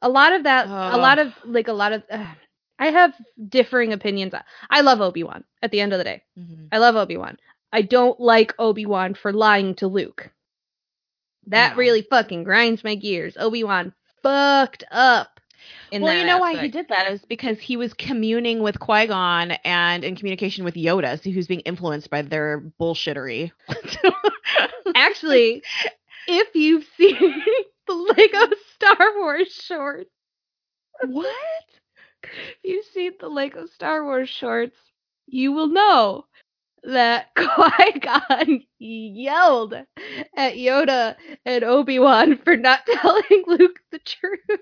A lot of that, a lot of like a lot of. Uh, I have differing opinions. I love Obi Wan. At the end of the day, Mhm. I love Obi Wan. I don't like Obi Wan for lying to Luke. That No. really fucking grinds my gears. Obi Wan fucked up. In well, you know why he aspect. did that is because he was communing with Qui Gon and in communication with Yoda, so who's being influenced by their bullshittery. Actually, if you've seen the Lego Star Wars shorts, what? if you've seen the Lego Star Wars shorts, you will know that Qui Gon yelled at Yoda and Obi Wan for not telling Luke the truth.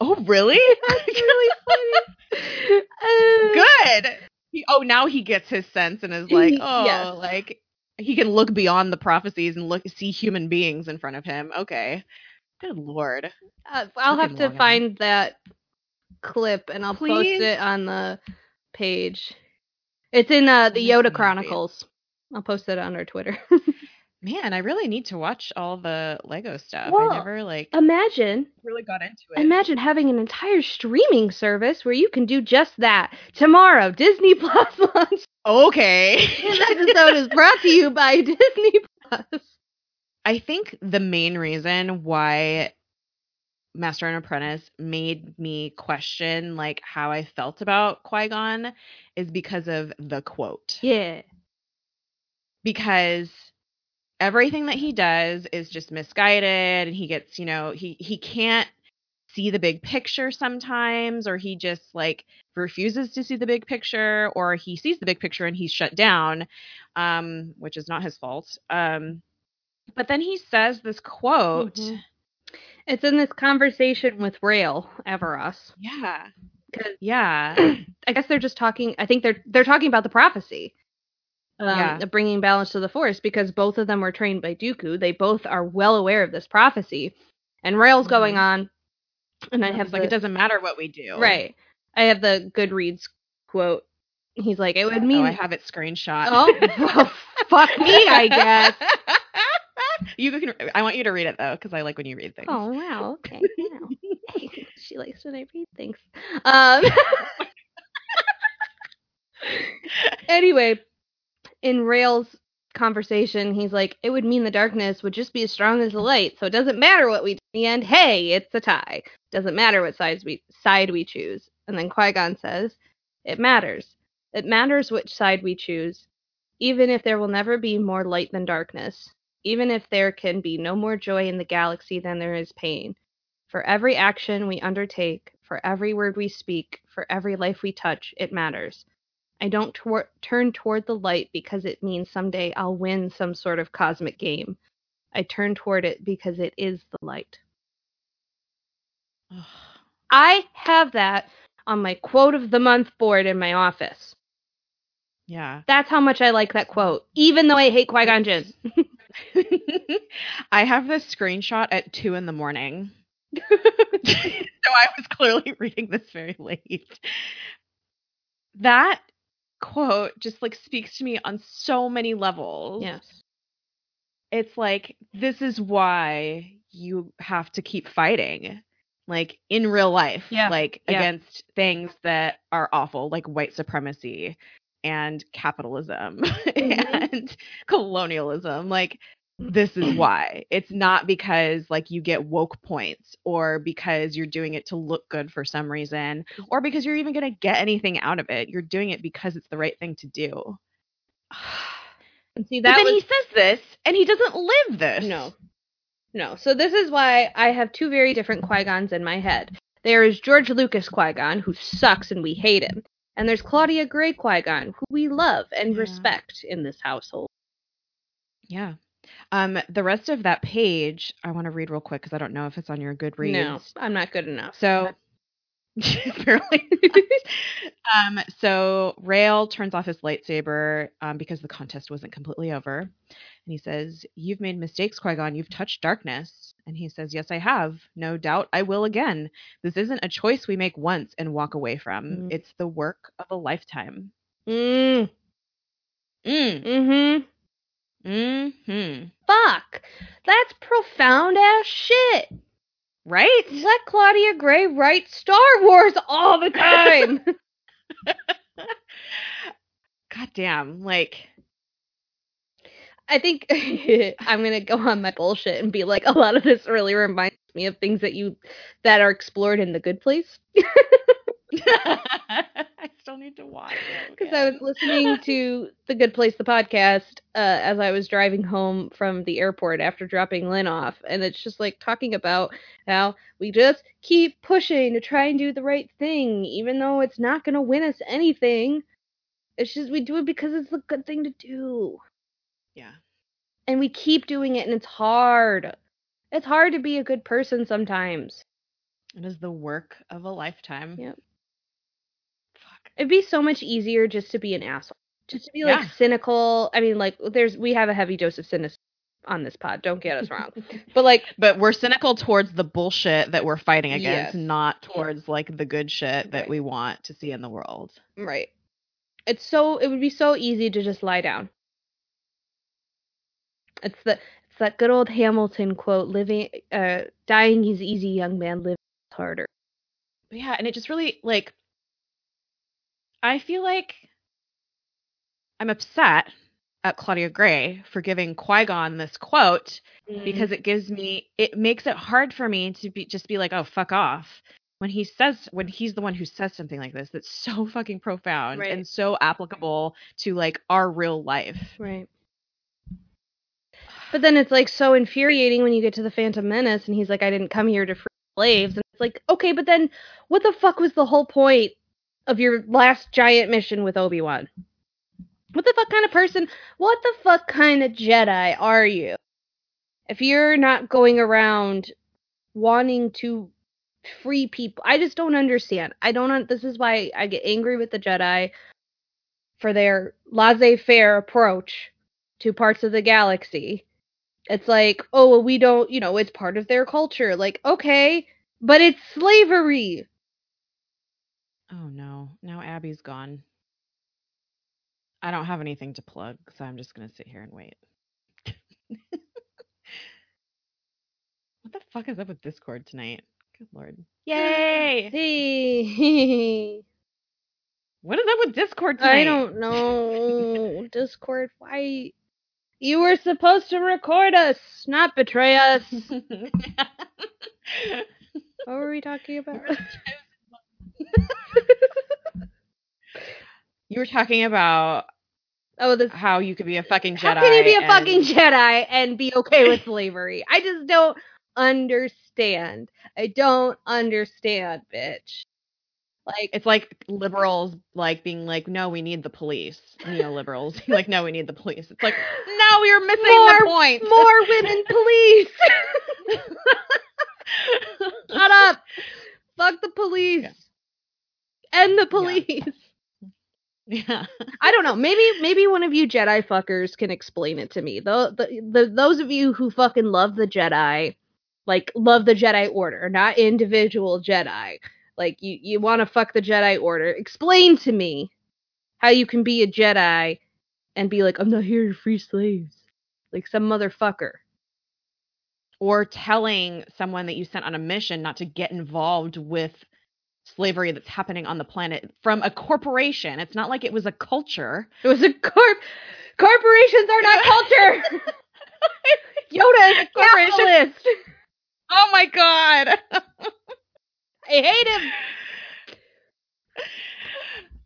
Oh, really? That's really funny. Uh, Good. He, oh, now he gets his sense and is like, oh, yes. like he can look beyond the prophecies and look see human beings in front of him. Okay. Good lord. Uh, I'll have to find that clip and I'll post it on the page. It's in uh, the Yoda. Chronicles. I'll post it on our Twitter. Man, I really need to watch all the Lego stuff. Well, I never like Imagine, really got into it. imagine having an entire streaming service where you can do just that. Tomorrow, Disney Plus launch. okay. This episode is brought to you by Disney Plus. I think the main reason why Master and Apprentice made me question like how I felt about Qui-Gon is because of the quote. Yeah. Because everything that he does is just misguided and he gets, you know, he he can't see the big picture sometimes or he just like refuses to see the big picture or he sees the big picture and he's shut down um which is not his fault. Um but then he says this quote. Mhm. It's in this conversation with Rael Averross. Yeah. 'Cause- Yeah. I guess they're just talking. I think they're they're talking about the prophecy, um, Yeah. bringing balance to the force because both of them were trained by Dooku. They both are well aware of this prophecy, and Rael's going Mhm. on, and I have like the, it doesn't matter what we do. right. I have the Goodreads quote. He's like, it would mean Oh. I have it screenshot. Oh, well, fuck me, I guess. you can. I want you to read it though, because I like when you read things. Oh wow, okay. Wow. Hey, she likes when I read things. Um Anyway, in Rael's conversation, he's like, it would mean the darkness would just be as strong as the light, so it doesn't matter what we do in the end. Hey, it's a tie. Doesn't matter what sides we side we choose. And then Qui-Gon says, It matters. It matters which side we choose, even if there will never be more light than darkness even if there can be no more joy in the galaxy than there is pain. For every action we undertake, for every word we speak, for every life we touch, it matters. I don't tor- turn toward the light because it means someday I'll win some sort of cosmic game. I turn toward it because it is the light. I have that on my quote of the month board in my office. Yeah. That's how much I like that quote, even though I hate Qui Gon Jinn. I have this screenshot at two in the morning. so I was clearly reading this very late. That quote just like speaks to me on so many levels. yes. It's like this is why you have to keep fighting. Like in real life, Yeah. like Yeah. against things that are awful, like white supremacy and capitalism Mhm. and colonialism. Like this is why. It's not because like you get woke points or because you're doing it to look good for some reason or because you're even going to get anything out of it. You're doing it because it's the right thing to do. And see, But that then was he says this and he doesn't live this. No. No. So this is why I have two very different Qui-Gons in my head. There is George Lucas Qui-Gon, who sucks and we hate him. And there's Claudia Gray Qui-Gon, who we love and Yeah. respect in this household. Yeah. Um, the rest of that page, I want to read real quick because I don't know if it's on your Goodreads. No, I'm not good enough. So, barely. um, so Rael turns off his lightsaber um, because the contest wasn't completely over, and he says, "You've made mistakes, Qui Gon. You've touched darkness." And he says, "Yes, I have. No doubt, I will again. This isn't a choice we make once and walk away from. Mm. It's the work of a lifetime." Mm. Mm. Mm-hmm. Hmm. Fuck. That's profound ass shit. Right? Let Claudia Gray write Star Wars all the time. God damn. Like, I think I'm gonna go on my bullshit and be like, a lot of this really reminds me of things that you that are explored in The Good Place. I still need to watch it. Because I was listening to The Good Place, the podcast, uh, as I was driving home from the airport after dropping Lynn off. And it's just like talking about how we just keep pushing to try and do the right thing, even though it's not going to win us anything. It's just we do it because it's the good thing to do. Yeah. And we keep doing it, and it's hard. It's hard to be a good person sometimes. It is the work of a lifetime. Yep. Fuck. It'd be so much easier just to be an asshole. Just to be like Yeah. cynical. I mean, like there's we have a heavy dose of cynicism on this pod. Don't get us wrong. but like But we're cynical towards the bullshit that we're fighting against, Yes. not towards like the good shit that Right. we want to see in the world. right. It's so it would be so easy to just lie down. It's the it's that good old Hamilton quote, living uh dying is easy, young man, living is harder. But yeah, and it just really like I feel like I'm upset at Claudia Gray for giving Qui-Gon this quote because it gives me it makes it hard for me to be just be like oh fuck off when he says when he's the one who says something like this that's so fucking profound Right. and so applicable to like our real life Right. But then it's like so infuriating when you get to the Phantom Menace and he's like, I didn't come here to free slaves. And it's like, okay, but then what the fuck was the whole point of your last giant mission with Obi Wan? What the fuck kind of person, what the fuck kind of Jedi are you? If you're not going around wanting to free people, I just don't understand. I don't, un- this is why I get angry with the Jedi for their laissez faire approach to parts of the galaxy. It's like, oh, well, we don't, you know, it's part of their culture. Like, okay, but it's slavery. oh no now abby's gone i don't have anything to plug so i'm just gonna sit here and wait what the fuck is up with discord tonight good lord yay Hey. what is up with discord tonight I don't know. Discord, why? You were supposed to record us, not betray us. what were we talking about? You were talking about oh, this. how you could be a fucking Jedi. How can you be a and- fucking Jedi and be okay with slavery? I just don't understand. I don't understand, bitch. Like, It's like liberals like being like, no, we need the police. Neoliberals like, no, we need the police. It's like, no, we are missing the More- point. more women, police. Shut up. Fuck the police. Yeah. And the police. yeah. I don't know. Maybe maybe one of you Jedi fuckers can explain it to me. The, the, the those of you who fucking love the Jedi, like love the Jedi Order, not individual Jedi. Like you you want to fuck the Jedi Order. Explain to me how you can be a Jedi and be like, I'm not here to free slaves, like some motherfucker. Or telling someone that you sent on a mission not to get involved with slavery that's happening on the planet from a corporation. It's not like it was a culture. It was a corp. Corporations are not culture. Yoda is a Corporation- capitalist. Oh my god. I hate him.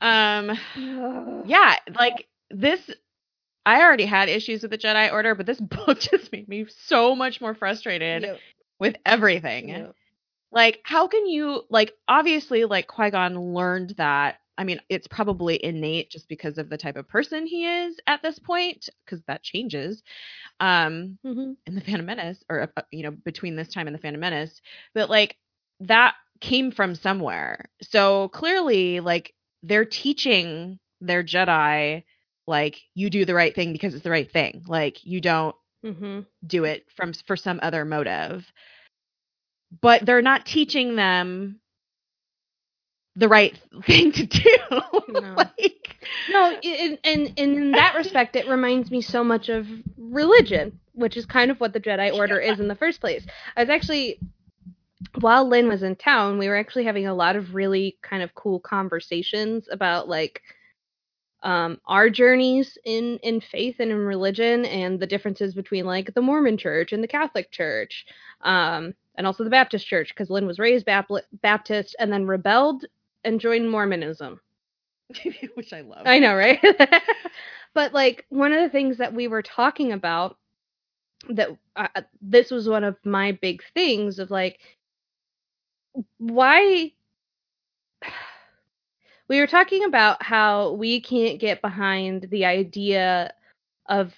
um yeah, like this I already had issues with the Jedi Order, but this book just made me so much more frustrated Yep, with everything. yep. Like, how can you like obviously like Qui-Gon learned that I mean, it's probably innate just because of the type of person he is at this point, because that changes um, Mm-hmm. in the Phantom Menace, or uh, you know, between this time and the Phantom Menace. But like that came from somewhere. So clearly, like they're teaching their Jedi, like you do the right thing because it's the right thing. Like you don't Mm-hmm. do it from for some other motive. But they're not teaching them the right thing to do. No. like, No, and, and and in that respect, it reminds me so much of religion, which is kind of what the Jedi Order is in the first place. I was actually, while Lynn was in town, we were actually having a lot of really kind of cool conversations about like um, our journeys in in faith and in religion, and the differences between like the Mormon Church and the Catholic Church, um, and also the Baptist Church, because Lynn was raised Bap- Baptist and then rebelled and joined Mormonism. which I love. I know, right? but like one of the things that we were talking about that uh, this was one of my big things of like why we were talking about how we can't get behind the idea of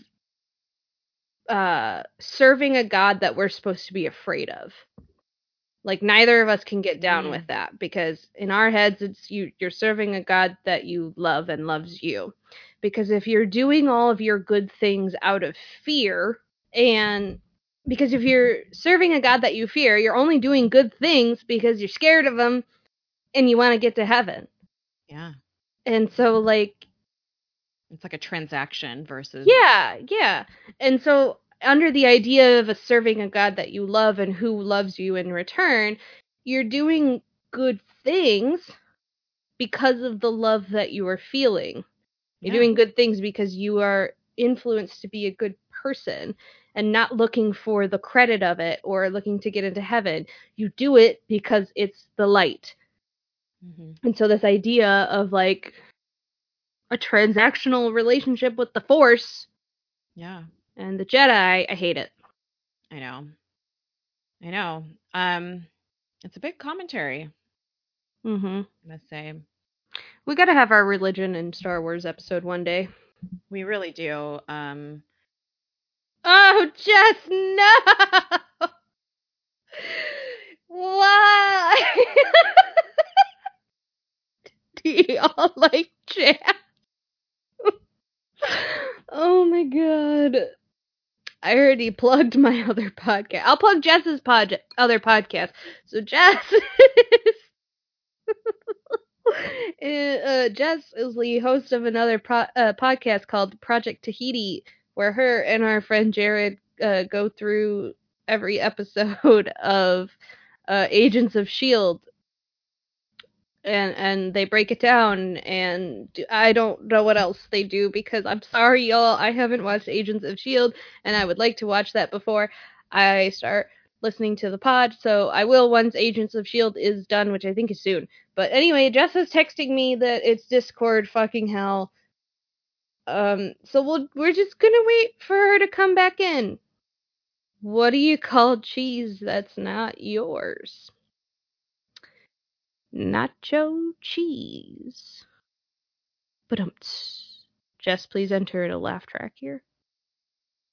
uh serving a god that we're supposed to be afraid of like neither of us can get down Mm. with that because in our heads it's you you're serving a god that you love and loves you because if you're doing all of your good things out of fear and because if you're serving a god that you fear you're only doing good things because you're scared of him and you want to get to heaven Yeah. and so like It's like a transaction versus Yeah, yeah. And so under the idea of a serving a God that you love and who loves you in return, you're doing good things because of the love that you are feeling. You're Yeah. doing good things because you are influenced to be a good person and not looking for the credit of it or looking to get into heaven. You do it because it's the light. Mhm. And so this idea of like a transactional relationship with the force Yeah. and the Jedi, I hate it. I know. I know. Um it's a big commentary, Mm-hmm. I must say. We got to have our religion in Star Wars episode one day. We really do. Um Oh, Jess, no! Why? Do you all like Jess? oh my god. I already plugged my other podcast. I'll plug Jess's pod- other podcast. So Jess is uh, Jess is the host of another pro- uh, podcast called Project Tahiti, where her and our friend Jared uh, go through every episode of uh, Agents of Shield, and and they break it down. And I don't know what else they do because I'm sorry, y'all, I haven't watched Agents of Shield, and I would like to watch that before I start listening to the pod. So I will once Agents of Shield is done, which I think is soon. But anyway, Jess is texting me that it's Discord fucking hell. Um, so we'll we're just gonna wait for her to come back in. What do you call cheese that's not yours? Nacho cheese. But um, Jess, please enter a laugh track here.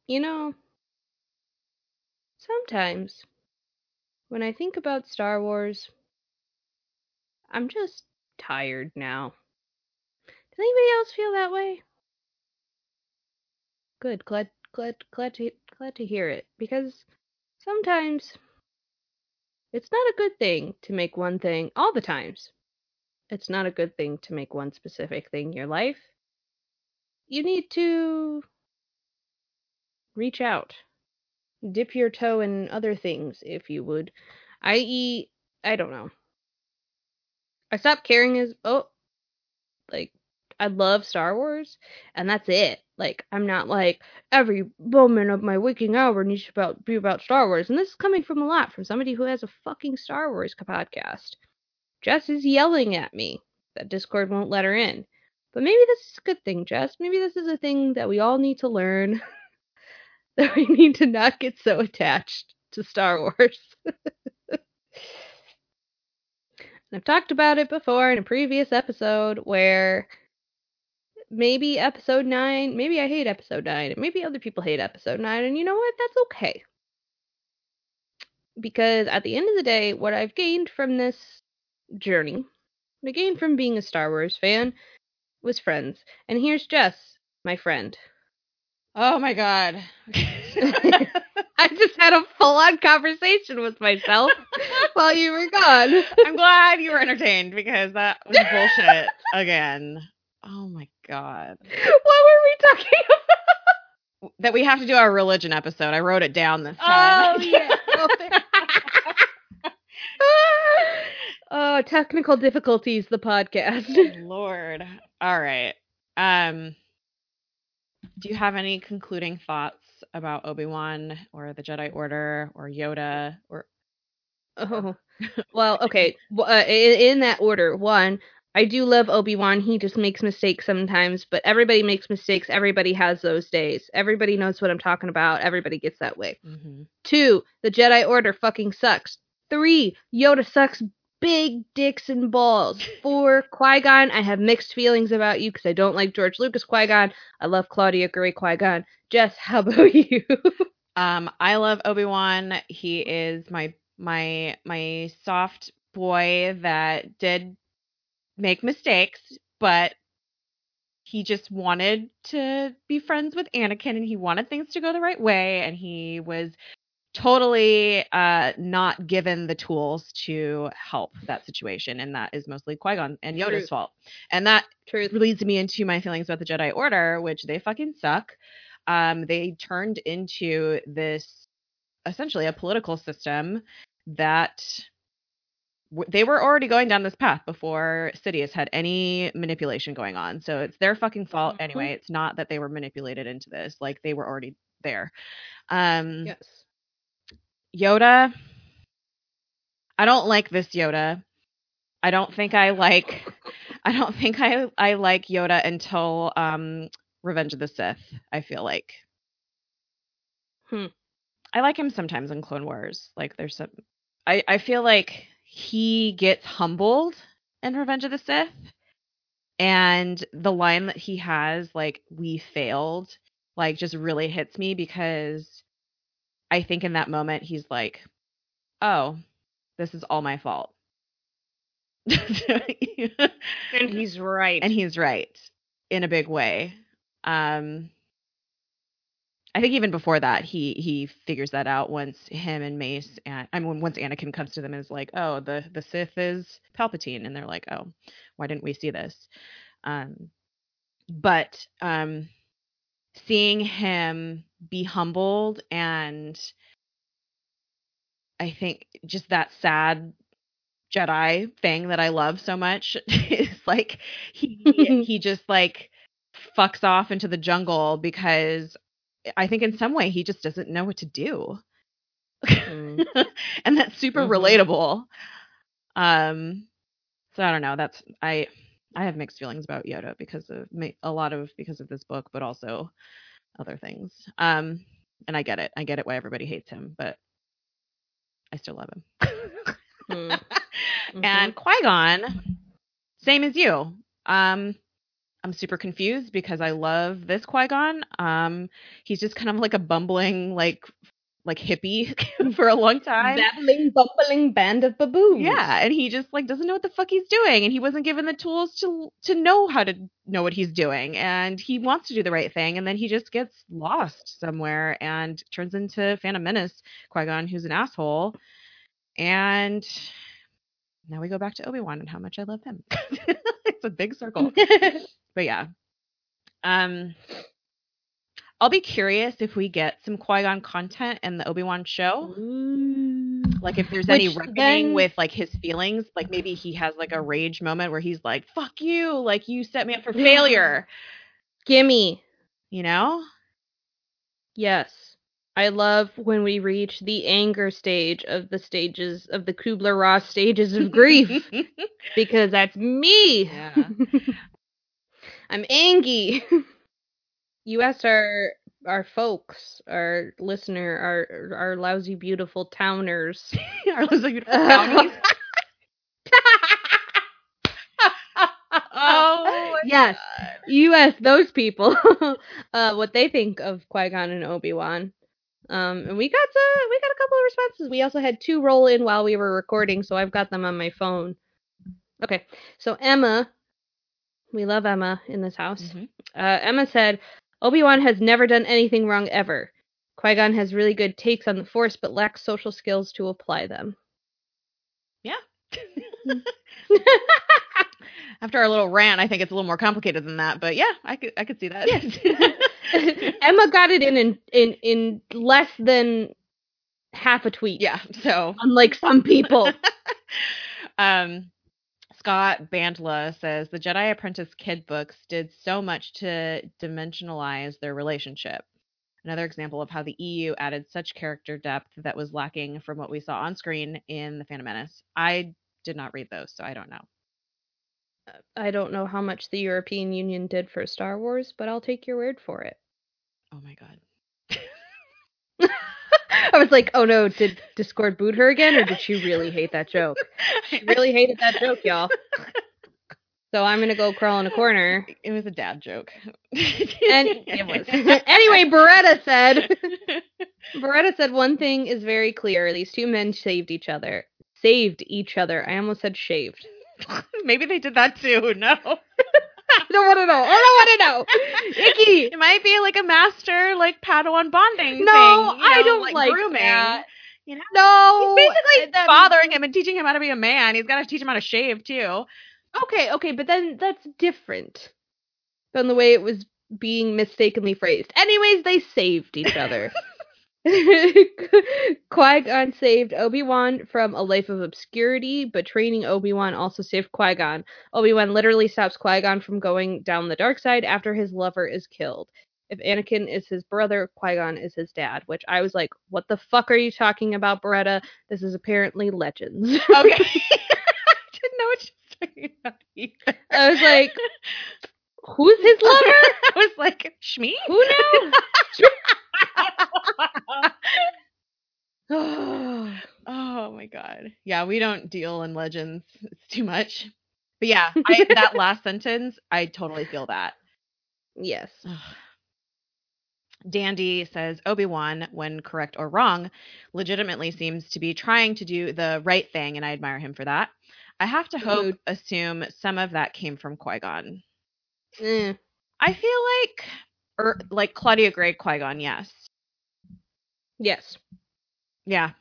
You know, sometimes when I think about Star Wars, I'm just tired now. Does anybody else feel that way? Good, glad, glad, glad to, glad to hear it. Because sometimes it's not a good thing to make one thing all the times. It's not a good thing to make one specific thing your life. You need to reach out, dip your toe in other things, if you would. I.e., I don't know. I stopped caring as oh, like I love Star Wars, and that's it. Like I'm not like every moment of my waking hour needs to about be about Star Wars, and this is coming from a lot from somebody who has a fucking Star Wars podcast. Jess is yelling at me that Discord won't let her in, but maybe this is a good thing, Jess. Maybe this is a thing that we all need to learn. that we need to not get so attached to Star Wars. I've talked about it before in a previous episode where maybe episode 9, maybe I hate episode 9, and maybe other people hate episode 9, and you know what? That's okay. Because at the end of the day, what I've gained from this journey, what I gained from being a Star Wars fan, was friends. And here's Jess, my friend. Oh my god. I just had a full on conversation with myself while you were gone. I'm glad you were entertained because that was bullshit again. Oh my god. What were we talking about? That we have to do our religion episode. I wrote it down this time. Oh, yeah. oh, technical difficulties, the podcast. Lord. All right. Um do you have any concluding thoughts about Obi-Wan or the Jedi Order or Yoda or Oh, well, okay. Uh, in, in that order, one, I do love Obi Wan. He just makes mistakes sometimes, but everybody makes mistakes. Everybody has those days. Everybody knows what I'm talking about. Everybody gets that way. Mhm. Two, the Jedi Order fucking sucks. Three, Yoda sucks big dicks and balls. Four, Qui Gon, I have mixed feelings about you because I don't like George Lucas Qui Gon. I love Claudia Gray Qui Gon. Jess, how about you? Um, I love Obi Wan. He is my my my soft boy that did make mistakes, but he just wanted to be friends with Anakin, and he wanted things to go the right way, and he was totally uh not given the tools to help that situation and that is mostly Qui-Gon and Yoda's Truth. fault. And that Truth. leads me into my feelings about the Jedi Order, which they fucking suck. Um, they turned into this essentially a political system that they were already going down this path before Sidious had any manipulation going on. So it's their fucking fault Mhm. anyway. It's not that they were manipulated into this; like they were already there. Um, Yes. Yoda. I don't like this Yoda. I don't think I like I don't think I I like Yoda until um Revenge of the Sith, I feel like. Hmm. I like him sometimes in Clone Wars. Like there's some I I feel like he gets humbled in Revenge of the Sith. And the line that he has like we failed like just really hits me because I think in that moment he's like, "Oh, this is all my fault." And he's right. and he's right in a big way. Um, I think even before that, he he figures that out once him and Mace and I mean once Anakin comes to them and is like, "Oh, the the Sith is Palpatine," and they're like, "Oh, why didn't we see this?" Um, but um, seeing him be humbled and I think just that sad Jedi thing that I love so much is like he he just like fucks off into the jungle because I think in some way he just doesn't know what to do. Mm. and that's super Mhm. relatable. Um so I don't know, that's I I have mixed feelings about Yoda because of a lot of because of this book but also other things. Um and I get it. I get it why everybody hates him, but I still love him. Mm. And Qui Gon, same as you. Um, I'm super confused because I love this Qui Gon. Um, he's just kind of like a bumbling, like, like hippie for a long time. babbling, bumbling band of baboons. yeah, and he just like doesn't know what the fuck he's doing, and he wasn't given the tools to to know how to know what he's doing, and he wants to do the right thing, and then he just gets lost somewhere and turns into Phantom Menace Qui Gon, who's an asshole, and now we go back to Obi Wan and how much I love him. it's a big circle, but yeah. Um, I'll be curious if we get some Qui Gon content in the Obi Wan show. Ooh. Like if there's any reckoning then- with like his feelings, like maybe he has like a rage moment where he's like, "Fuck you!" Like you set me up for failure, Gimme. you know? Yes. I love when we reach the anger stage of the stages of the Kubler Ross stages of grief because that's me. yeah. I'm angry. you asked our our folks, our listener, our our lousy beautiful towners, our lousy beautiful townies. oh, oh yes, God. you asked those people uh, what they think of Qui Gon and Obi Wan. Um, and we got to, we got a couple of responses. We also had two roll in while we were recording, so I've got them on my phone. Okay, so Emma we love Emma in this house. Mhm. Uh, Emma said, Obi Wan has never done anything wrong ever. Qui Gon has really good takes on the Force, but lacks social skills to apply them. Yeah. After our little rant, I think it's a little more complicated than that, but yeah, I could I could see that. Emma got it in, in in in less than half a tweet. yeah. So Unlike some people. um Scott Bandla says the Jedi Apprentice kid books did so much to dimensionalize their relationship. Another example of how the EU added such character depth that was lacking from what we saw on screen in The Phantom Menace. I did not read those, so I don't know. I don't know how much the European Union did for Star Wars, but I'll take your word for it. Oh my god. I was like, oh no, did Discord boot her again, or did she really hate that joke? She really hated that joke, y'all. So I'm gonna go crawl in a corner. It was a dad joke. And it was. anyway, Beretta said Beretta said one thing is very clear. These two men saved each other. Saved each other. I almost said shaved. Maybe they did that too. No. I don't want to know. I don't want to know. Icky. It might be like a master, like Padawan bonding. No, thing, you I know, don't like grooming. that. You know, No. he's basically that- fathering him and teaching him how to be a man. He's got to teach him how to shave too. Okay, okay, but then that's different than the way it was being mistakenly phrased. Anyways, they saved each other. Qui Gon saved Obi Wan from a life of obscurity, but training Obi Wan also saved Qui Gon. Obi Wan literally stops Qui Gon from going down the dark side after his lover is killed. If Anakin is his brother, Qui Gon is his dad, which I was like, what the fuck are you talking about, Beretta? This is apparently legends. Okay. I didn't know what you were talking about either. I was like, who's his lover? I was like, Shmi? Who now? Oh my god. Yeah, we don't deal in legends. It's too much. But yeah, I, that last sentence, I totally feel that. yes. Dandy says Obi Wan, when correct or wrong, legitimately seems to be trying to do the right thing, and I admire him for that. I have to hope, assume some of that came from Qui Gon. Eh. I feel like, or like Claudia Gray Qui Gon, yes, Yes. yeah,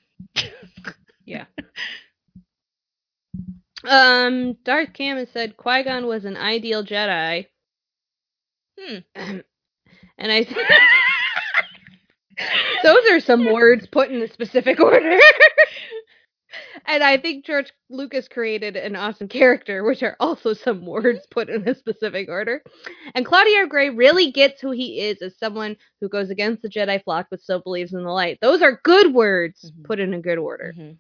yeah. Um, Darth Camus said Qui Gon was an ideal Jedi. Hmm. and I. Think Those are some words put in a specific order. and I think George Lucas created an awesome character, which are also some words put in a specific order. And Claudia Gray really gets who he is as someone who goes against the Jedi flock but still believes in the light. Those are good words Mhm. put in a good order. Mhm.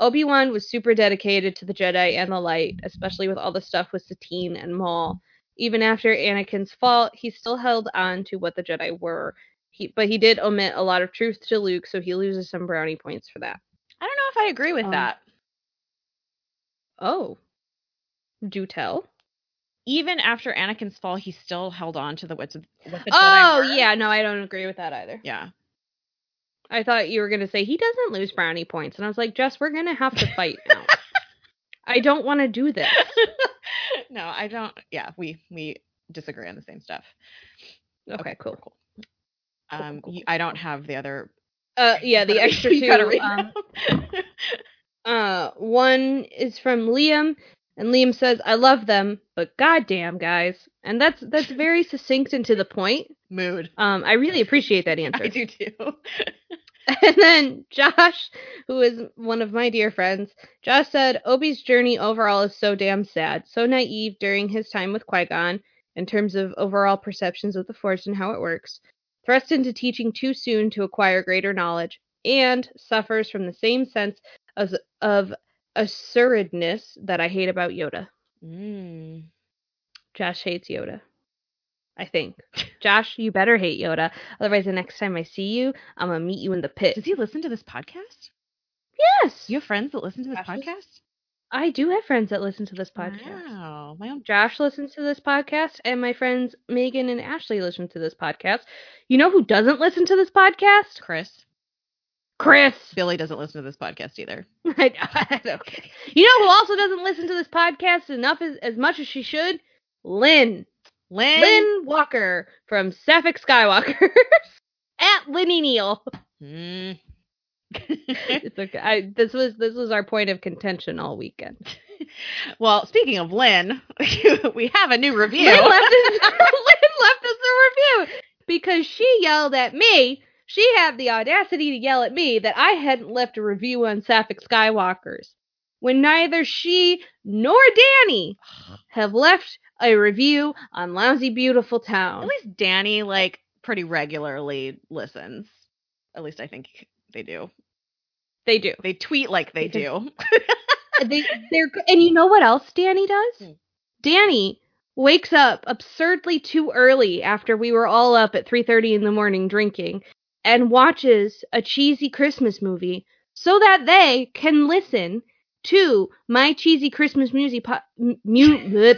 Obi Wan was super dedicated to the Jedi and the light, especially with all the stuff with Satine and Maul. Even after Anakin's fall, he still held on to what the Jedi were. He, but he did omit a lot of truth to Luke, so he loses some brownie points for that. I don't know if I agree with Um, that. Oh, do tell. Even after Anakin's fall, he still held on to the wits of what the Oh yeah, no, I don't agree with that either. yeah. I thought you were gonna say he doesn't lose brownie points, and I was like, Jess, we're gonna have to fight now. I don't want to do this. no, I don't. Yeah, we we disagree on the same stuff. Okay, cool. cool. Um, I don't have the other. Uh, yeah, the extra two. um. Uh, one is from Liam, and Liam says, "I love them, but goddamn, guys," and that's that's very succinct and to the point. Mood. Um, I really appreciate that answer. I do too. And then Josh, who is one of my dear friends, Josh said, Obi's journey overall is so damn sad, so naive during his time with Qui Gon in terms of overall perceptions of the Force and how it works, thrust into teaching too soon to acquire greater knowledge, and suffers from the same sense as, of assuredness that I hate about Yoda. Mm. Josh hates Yoda. I think. Josh, you better hate Yoda. Otherwise, the next time I see you, I'm going to meet you in the pit. Does he listen to this podcast? Yes. You have friends that listen to this Josh is- podcast? I do have friends that listen to this podcast. Wow. My own Josh listens to this podcast, and my friends Megan and Ashley listen to this podcast. You know who doesn't listen to this podcast? Chris. Chris. Billy doesn't listen to this podcast either. Don't. You know who also doesn't listen to this podcast enough as, as much as she should? Lynn. Lynn. Lynn Walker from Sapphic Skywalkers at Linny Neal. Hmm. It's okay. I, this was this was our point of contention all weekend. well, speaking of Lynn, we have a new review. Lynn left, us, Lynn left us a review because she yelled at me. She had the audacity to yell at me that I hadn't left a review on Sapphic Skywalkers when neither she nor Danny have left a review on Lousy Beautiful Town. At least Danny like pretty regularly listens. At least I think they do. They do. They tweet like they do. they they're and you know what else Danny does? Hmm. Danny wakes up absurdly too early after we were all up at 3:30 in the morning drinking and watches a cheesy Christmas movie so that they can listen to my cheesy Christmas music po- m- mu-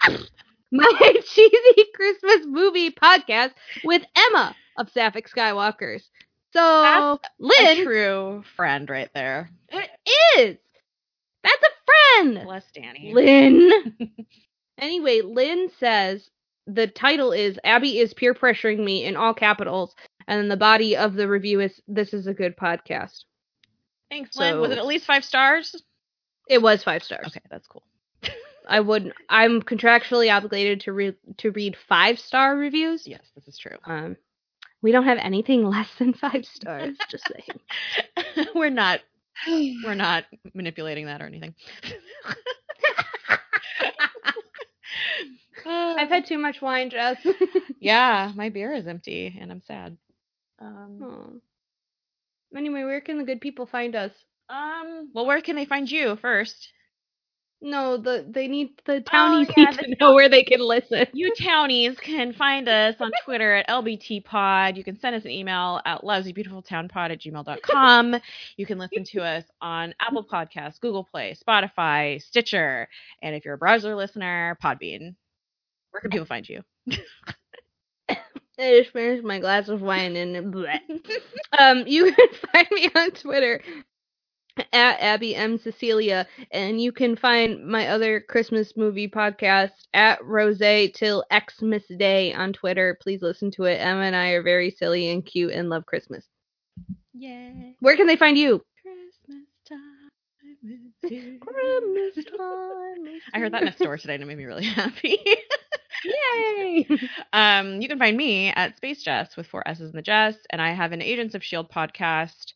my cheesy Christmas movie podcast with Emma of Sapphic Skywalkers. So That's a true friend right there. it is. That's a friend. Bless Danny. Lynn. anyway, Lynn says the title is Abby is peer pressuring me in all capitals, and then the body of the review is this is a good podcast. Thanks, Lynn. Was it at least five stars? It was five stars. Okay, that's cool. I would. I'm contractually obligated to read to read five star reviews. Yes, this is true. Um, we don't have anything less than five stars. just saying. we're not we're not manipulating that or anything. I've had too much wine, Jess. yeah, my beer is empty and I'm sad. Um, Aw. Anyway, where can the good people find us? um, well, where can they find you first? No, the they need the townies yeah, need the to know where they can listen. You townies can find us on Twitter at LBTPod. You can send us an email at lousybeautifultownpod at gmail.com. You can listen to us on Apple Podcasts, Google Play, Spotify, Stitcher, and if you're a browser listener, Podbean. Where can people find you? I just finished my glass of wine and um, you can find me on Twitter at Abby M Cecilia, and you can find my other Christmas movie podcast at Rose till Xmas Day on Twitter. Please listen to it. Emma and I are very silly and cute and love Christmas. Yay. Where can they find you? Christmas time is here. Christmas time. I heard that in a store today and it made me really happy. Yay! Um, you can find me at Space Jess with four S's in the Jess, and I have an Agents of Shield podcast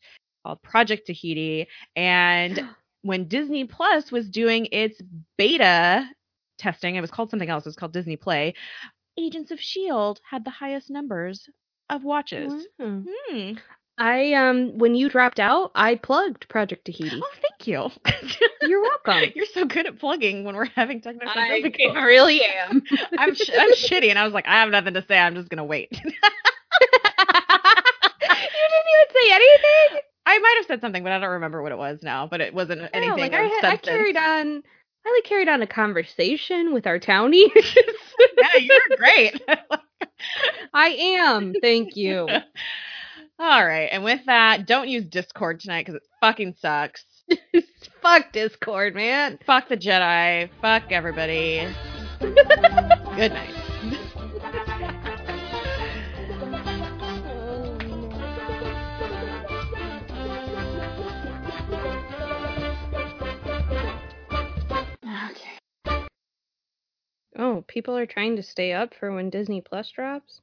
called Project Tahiti. And when Disney Plus was doing its beta testing, it was called something else. It was called Disney Play. Agents of Shield had the highest numbers of watches. Wow. Hmm. I um when you dropped out, I plugged Project Tahiti. Oh, thank you. You're welcome. You're so good at plugging when we're having technical I difficulties. really am. I'm sh- I'm shitty, and I was like, I have nothing to say. I'm just gonna wait. you didn't even say anything. I might have said something, but I don't remember what it was now. But it wasn't Yeah, anything like I, had, I carried on. I like carried on a conversation with our townies. yeah, you're great. I am. Thank you. All right, and with that, don't use Discord tonight because it fucking sucks. Fuck Discord, man. Fuck the Jedi. Fuck everybody. Good night. Oh, people are trying to stay up for when Disney Plus drops.